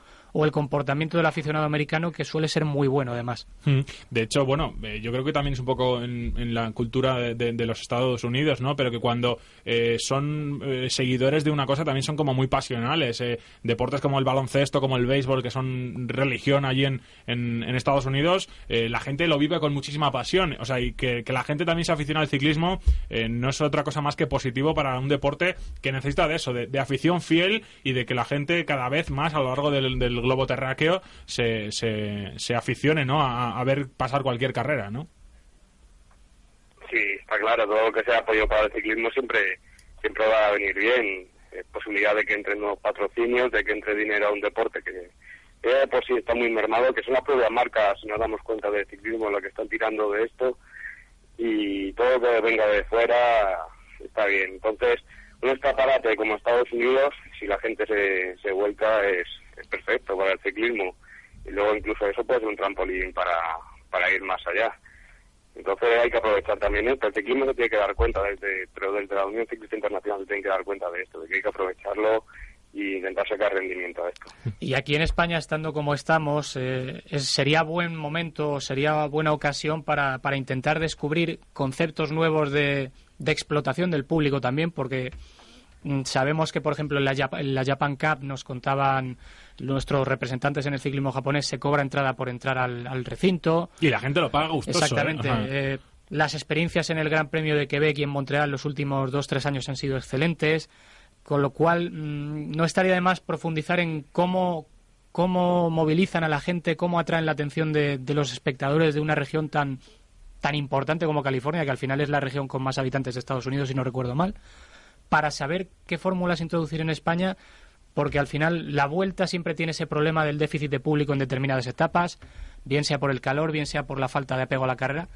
el comportamiento del aficionado americano que suele ser muy bueno además. Mm. De hecho, bueno, eh, yo creo que también es un poco en, la cultura de, los Estados Unidos, ¿no? Pero que cuando eh, son eh, seguidores de una cosa también son como muy pasionales. deportes como el baloncesto, como el béisbol, que son religión allí en, en, Estados Unidos, la gente lo vive con muchísima pasión. O sea, y que, la gente también se aficiona al ciclismo no es otra cosa más que positivo para un deporte que necesita de eso, de, afición fiel y de que la gente cada vez más a lo largo del, del globo terráqueo se, se, se aficione ¿no? A, ver pasar cualquier carrera, ¿no? Sí, está claro, todo lo que sea apoyo para el ciclismo siempre, siempre va a venir bien. posibilidad de que entren nuevos patrocinios, de que entre dinero a un deporte que, por sí está muy mermado, que son las propias marcas, si nos damos cuenta del ciclismo, lo que están tirando de esto, y todo lo que venga de fuera está bien. Entonces, un escaparate como Estados Unidos, si la gente se, se vuelca, es, es perfecto para el ciclismo. Y luego incluso eso puede ser un trampolín para, para ir más allá. Entonces hay que aprovechar también esto. El ciclismo se tiene que dar cuenta, desde, pero desde la Unión Ciclista Internacional se tiene que dar cuenta de esto, de que hay que aprovecharlo y intentar sacar rendimiento a esto. Y aquí en España, estando como estamos, eh, sería buen momento, sería buena ocasión para, para intentar descubrir conceptos nuevos de, de explotación del público también, porque mm, sabemos que, por ejemplo, en la, en la Japan Cup nos contaban nuestros representantes en el ciclismo japonés se cobra entrada por entrar al, recinto. Y la gente lo paga gustoso. ¿eh? Exactamente. Eh, las experiencias en el Gran Premio de Quebec y en Montreal los últimos dos tres años han sido excelentes, con lo cual mm, no estaría de más profundizar en cómo cómo movilizan a la gente, cómo atraen la atención de, los espectadores de una región tan tan importante como California, que al final es la región con más habitantes de Estados Unidos, si no recuerdo mal, para saber qué fórmulas introducir en España porque al final la vuelta siempre tiene ese problema del déficit de público en determinadas etapas, bien sea por el calor, bien sea por la falta de apego a la carrera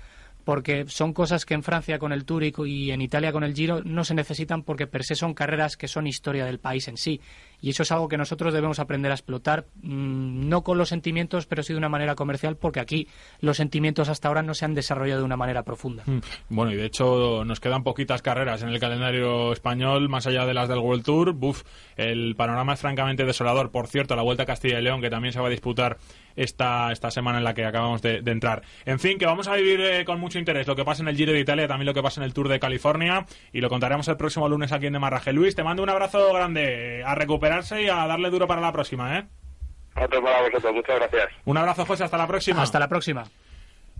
porque son cosas que en Francia con el Tour y en Italia con el Giro no se necesitan porque per se son carreras que son historia del país en sí. Y eso es algo que nosotros debemos aprender a explotar, mm, no con los sentimientos, pero sí de una manera comercial, porque aquí los sentimientos hasta ahora no se han desarrollado de una manera profunda. Mm. Bueno, y de hecho nos quedan poquitas carreras en el calendario español, más allá de las del World Tour. Buf, el panorama es francamente desolador. Por cierto, la Vuelta a Castilla y León, que también se va a disputar esta, esta semana en la que acabamos de, entrar. En fin, que vamos a vivir eh, con mucho interés lo que pasa en el Giro de Italia, también lo que pasa en el Tour de California y lo contaremos el próximo lunes aquí en Demarraje. Luis, te mando un abrazo grande, a recuperarse y a darle duro para la próxima, ¿eh? Otro para vosotros, muchas gracias. Un abrazo, José, hasta la próxima. Hasta la próxima.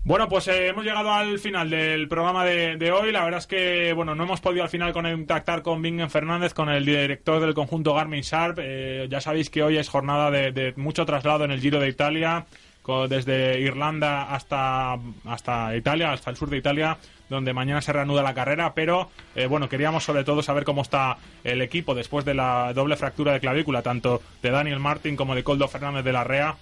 Bueno, pues eh, hemos llegado al final del programa de, hoy. La verdad es que, bueno, no hemos podido al final contactar con Bingen Fernández, con el director del conjunto Garmin Sharp. Eh, ya sabéis que hoy es jornada de, mucho traslado en el Giro de Italia desde Irlanda hasta, hasta Italia, hasta el sur de Italia, donde mañana se reanuda la carrera, pero eh, bueno, queríamos sobre todo saber cómo está el equipo después de la doble fractura de clavícula, tanto de Daniel Martin como de Coldo Fernández de la Rea.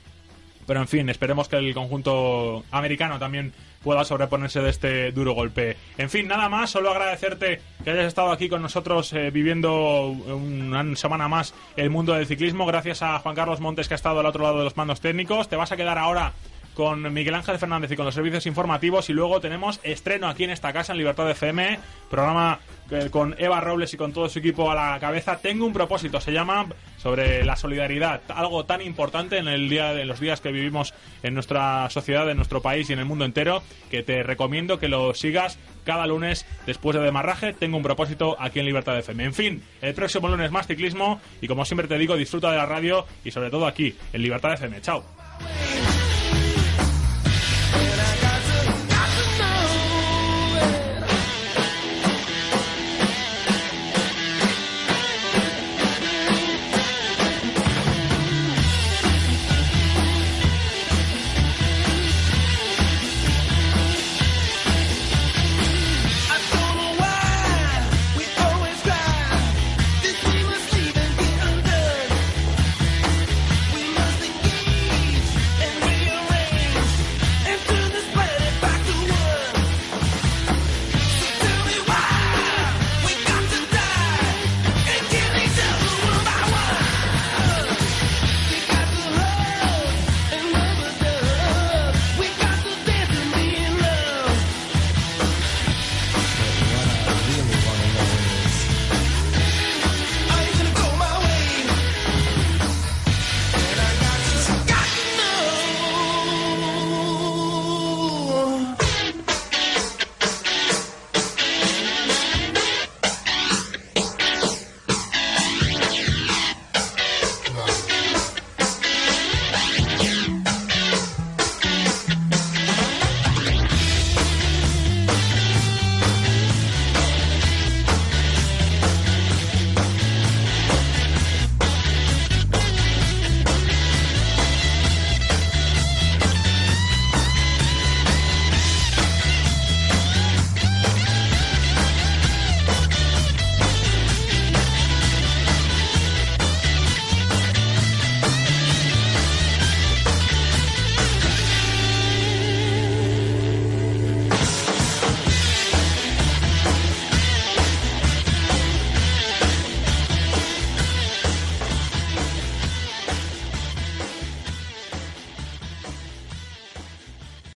Pero en fin, esperemos que el conjunto americano también pueda sobreponerse de este duro golpe. En fin, nada más, solo agradecerte que hayas estado aquí con nosotros eh, viviendo una semana más el mundo del ciclismo. Gracias a Juan Carlos Montes que ha estado al otro lado de los mandos técnicos. Te vas a quedar ahora con Miguel Ángel Fernández y con los servicios informativos y luego tenemos estreno aquí en esta casa en Libertad FM, programa con Eva Robles y con todo su equipo a la cabeza, tengo un propósito, se llama sobre la solidaridad, algo tan importante en el día en los días que vivimos en nuestra sociedad, en nuestro país y en el mundo entero, que te recomiendo que lo sigas cada lunes después de demarraje. Tengo un propósito aquí en Libertad FM. En fin, el próximo lunes más ciclismo y como siempre te digo, disfruta de la radio y sobre todo aquí en Libertad FM. Chao.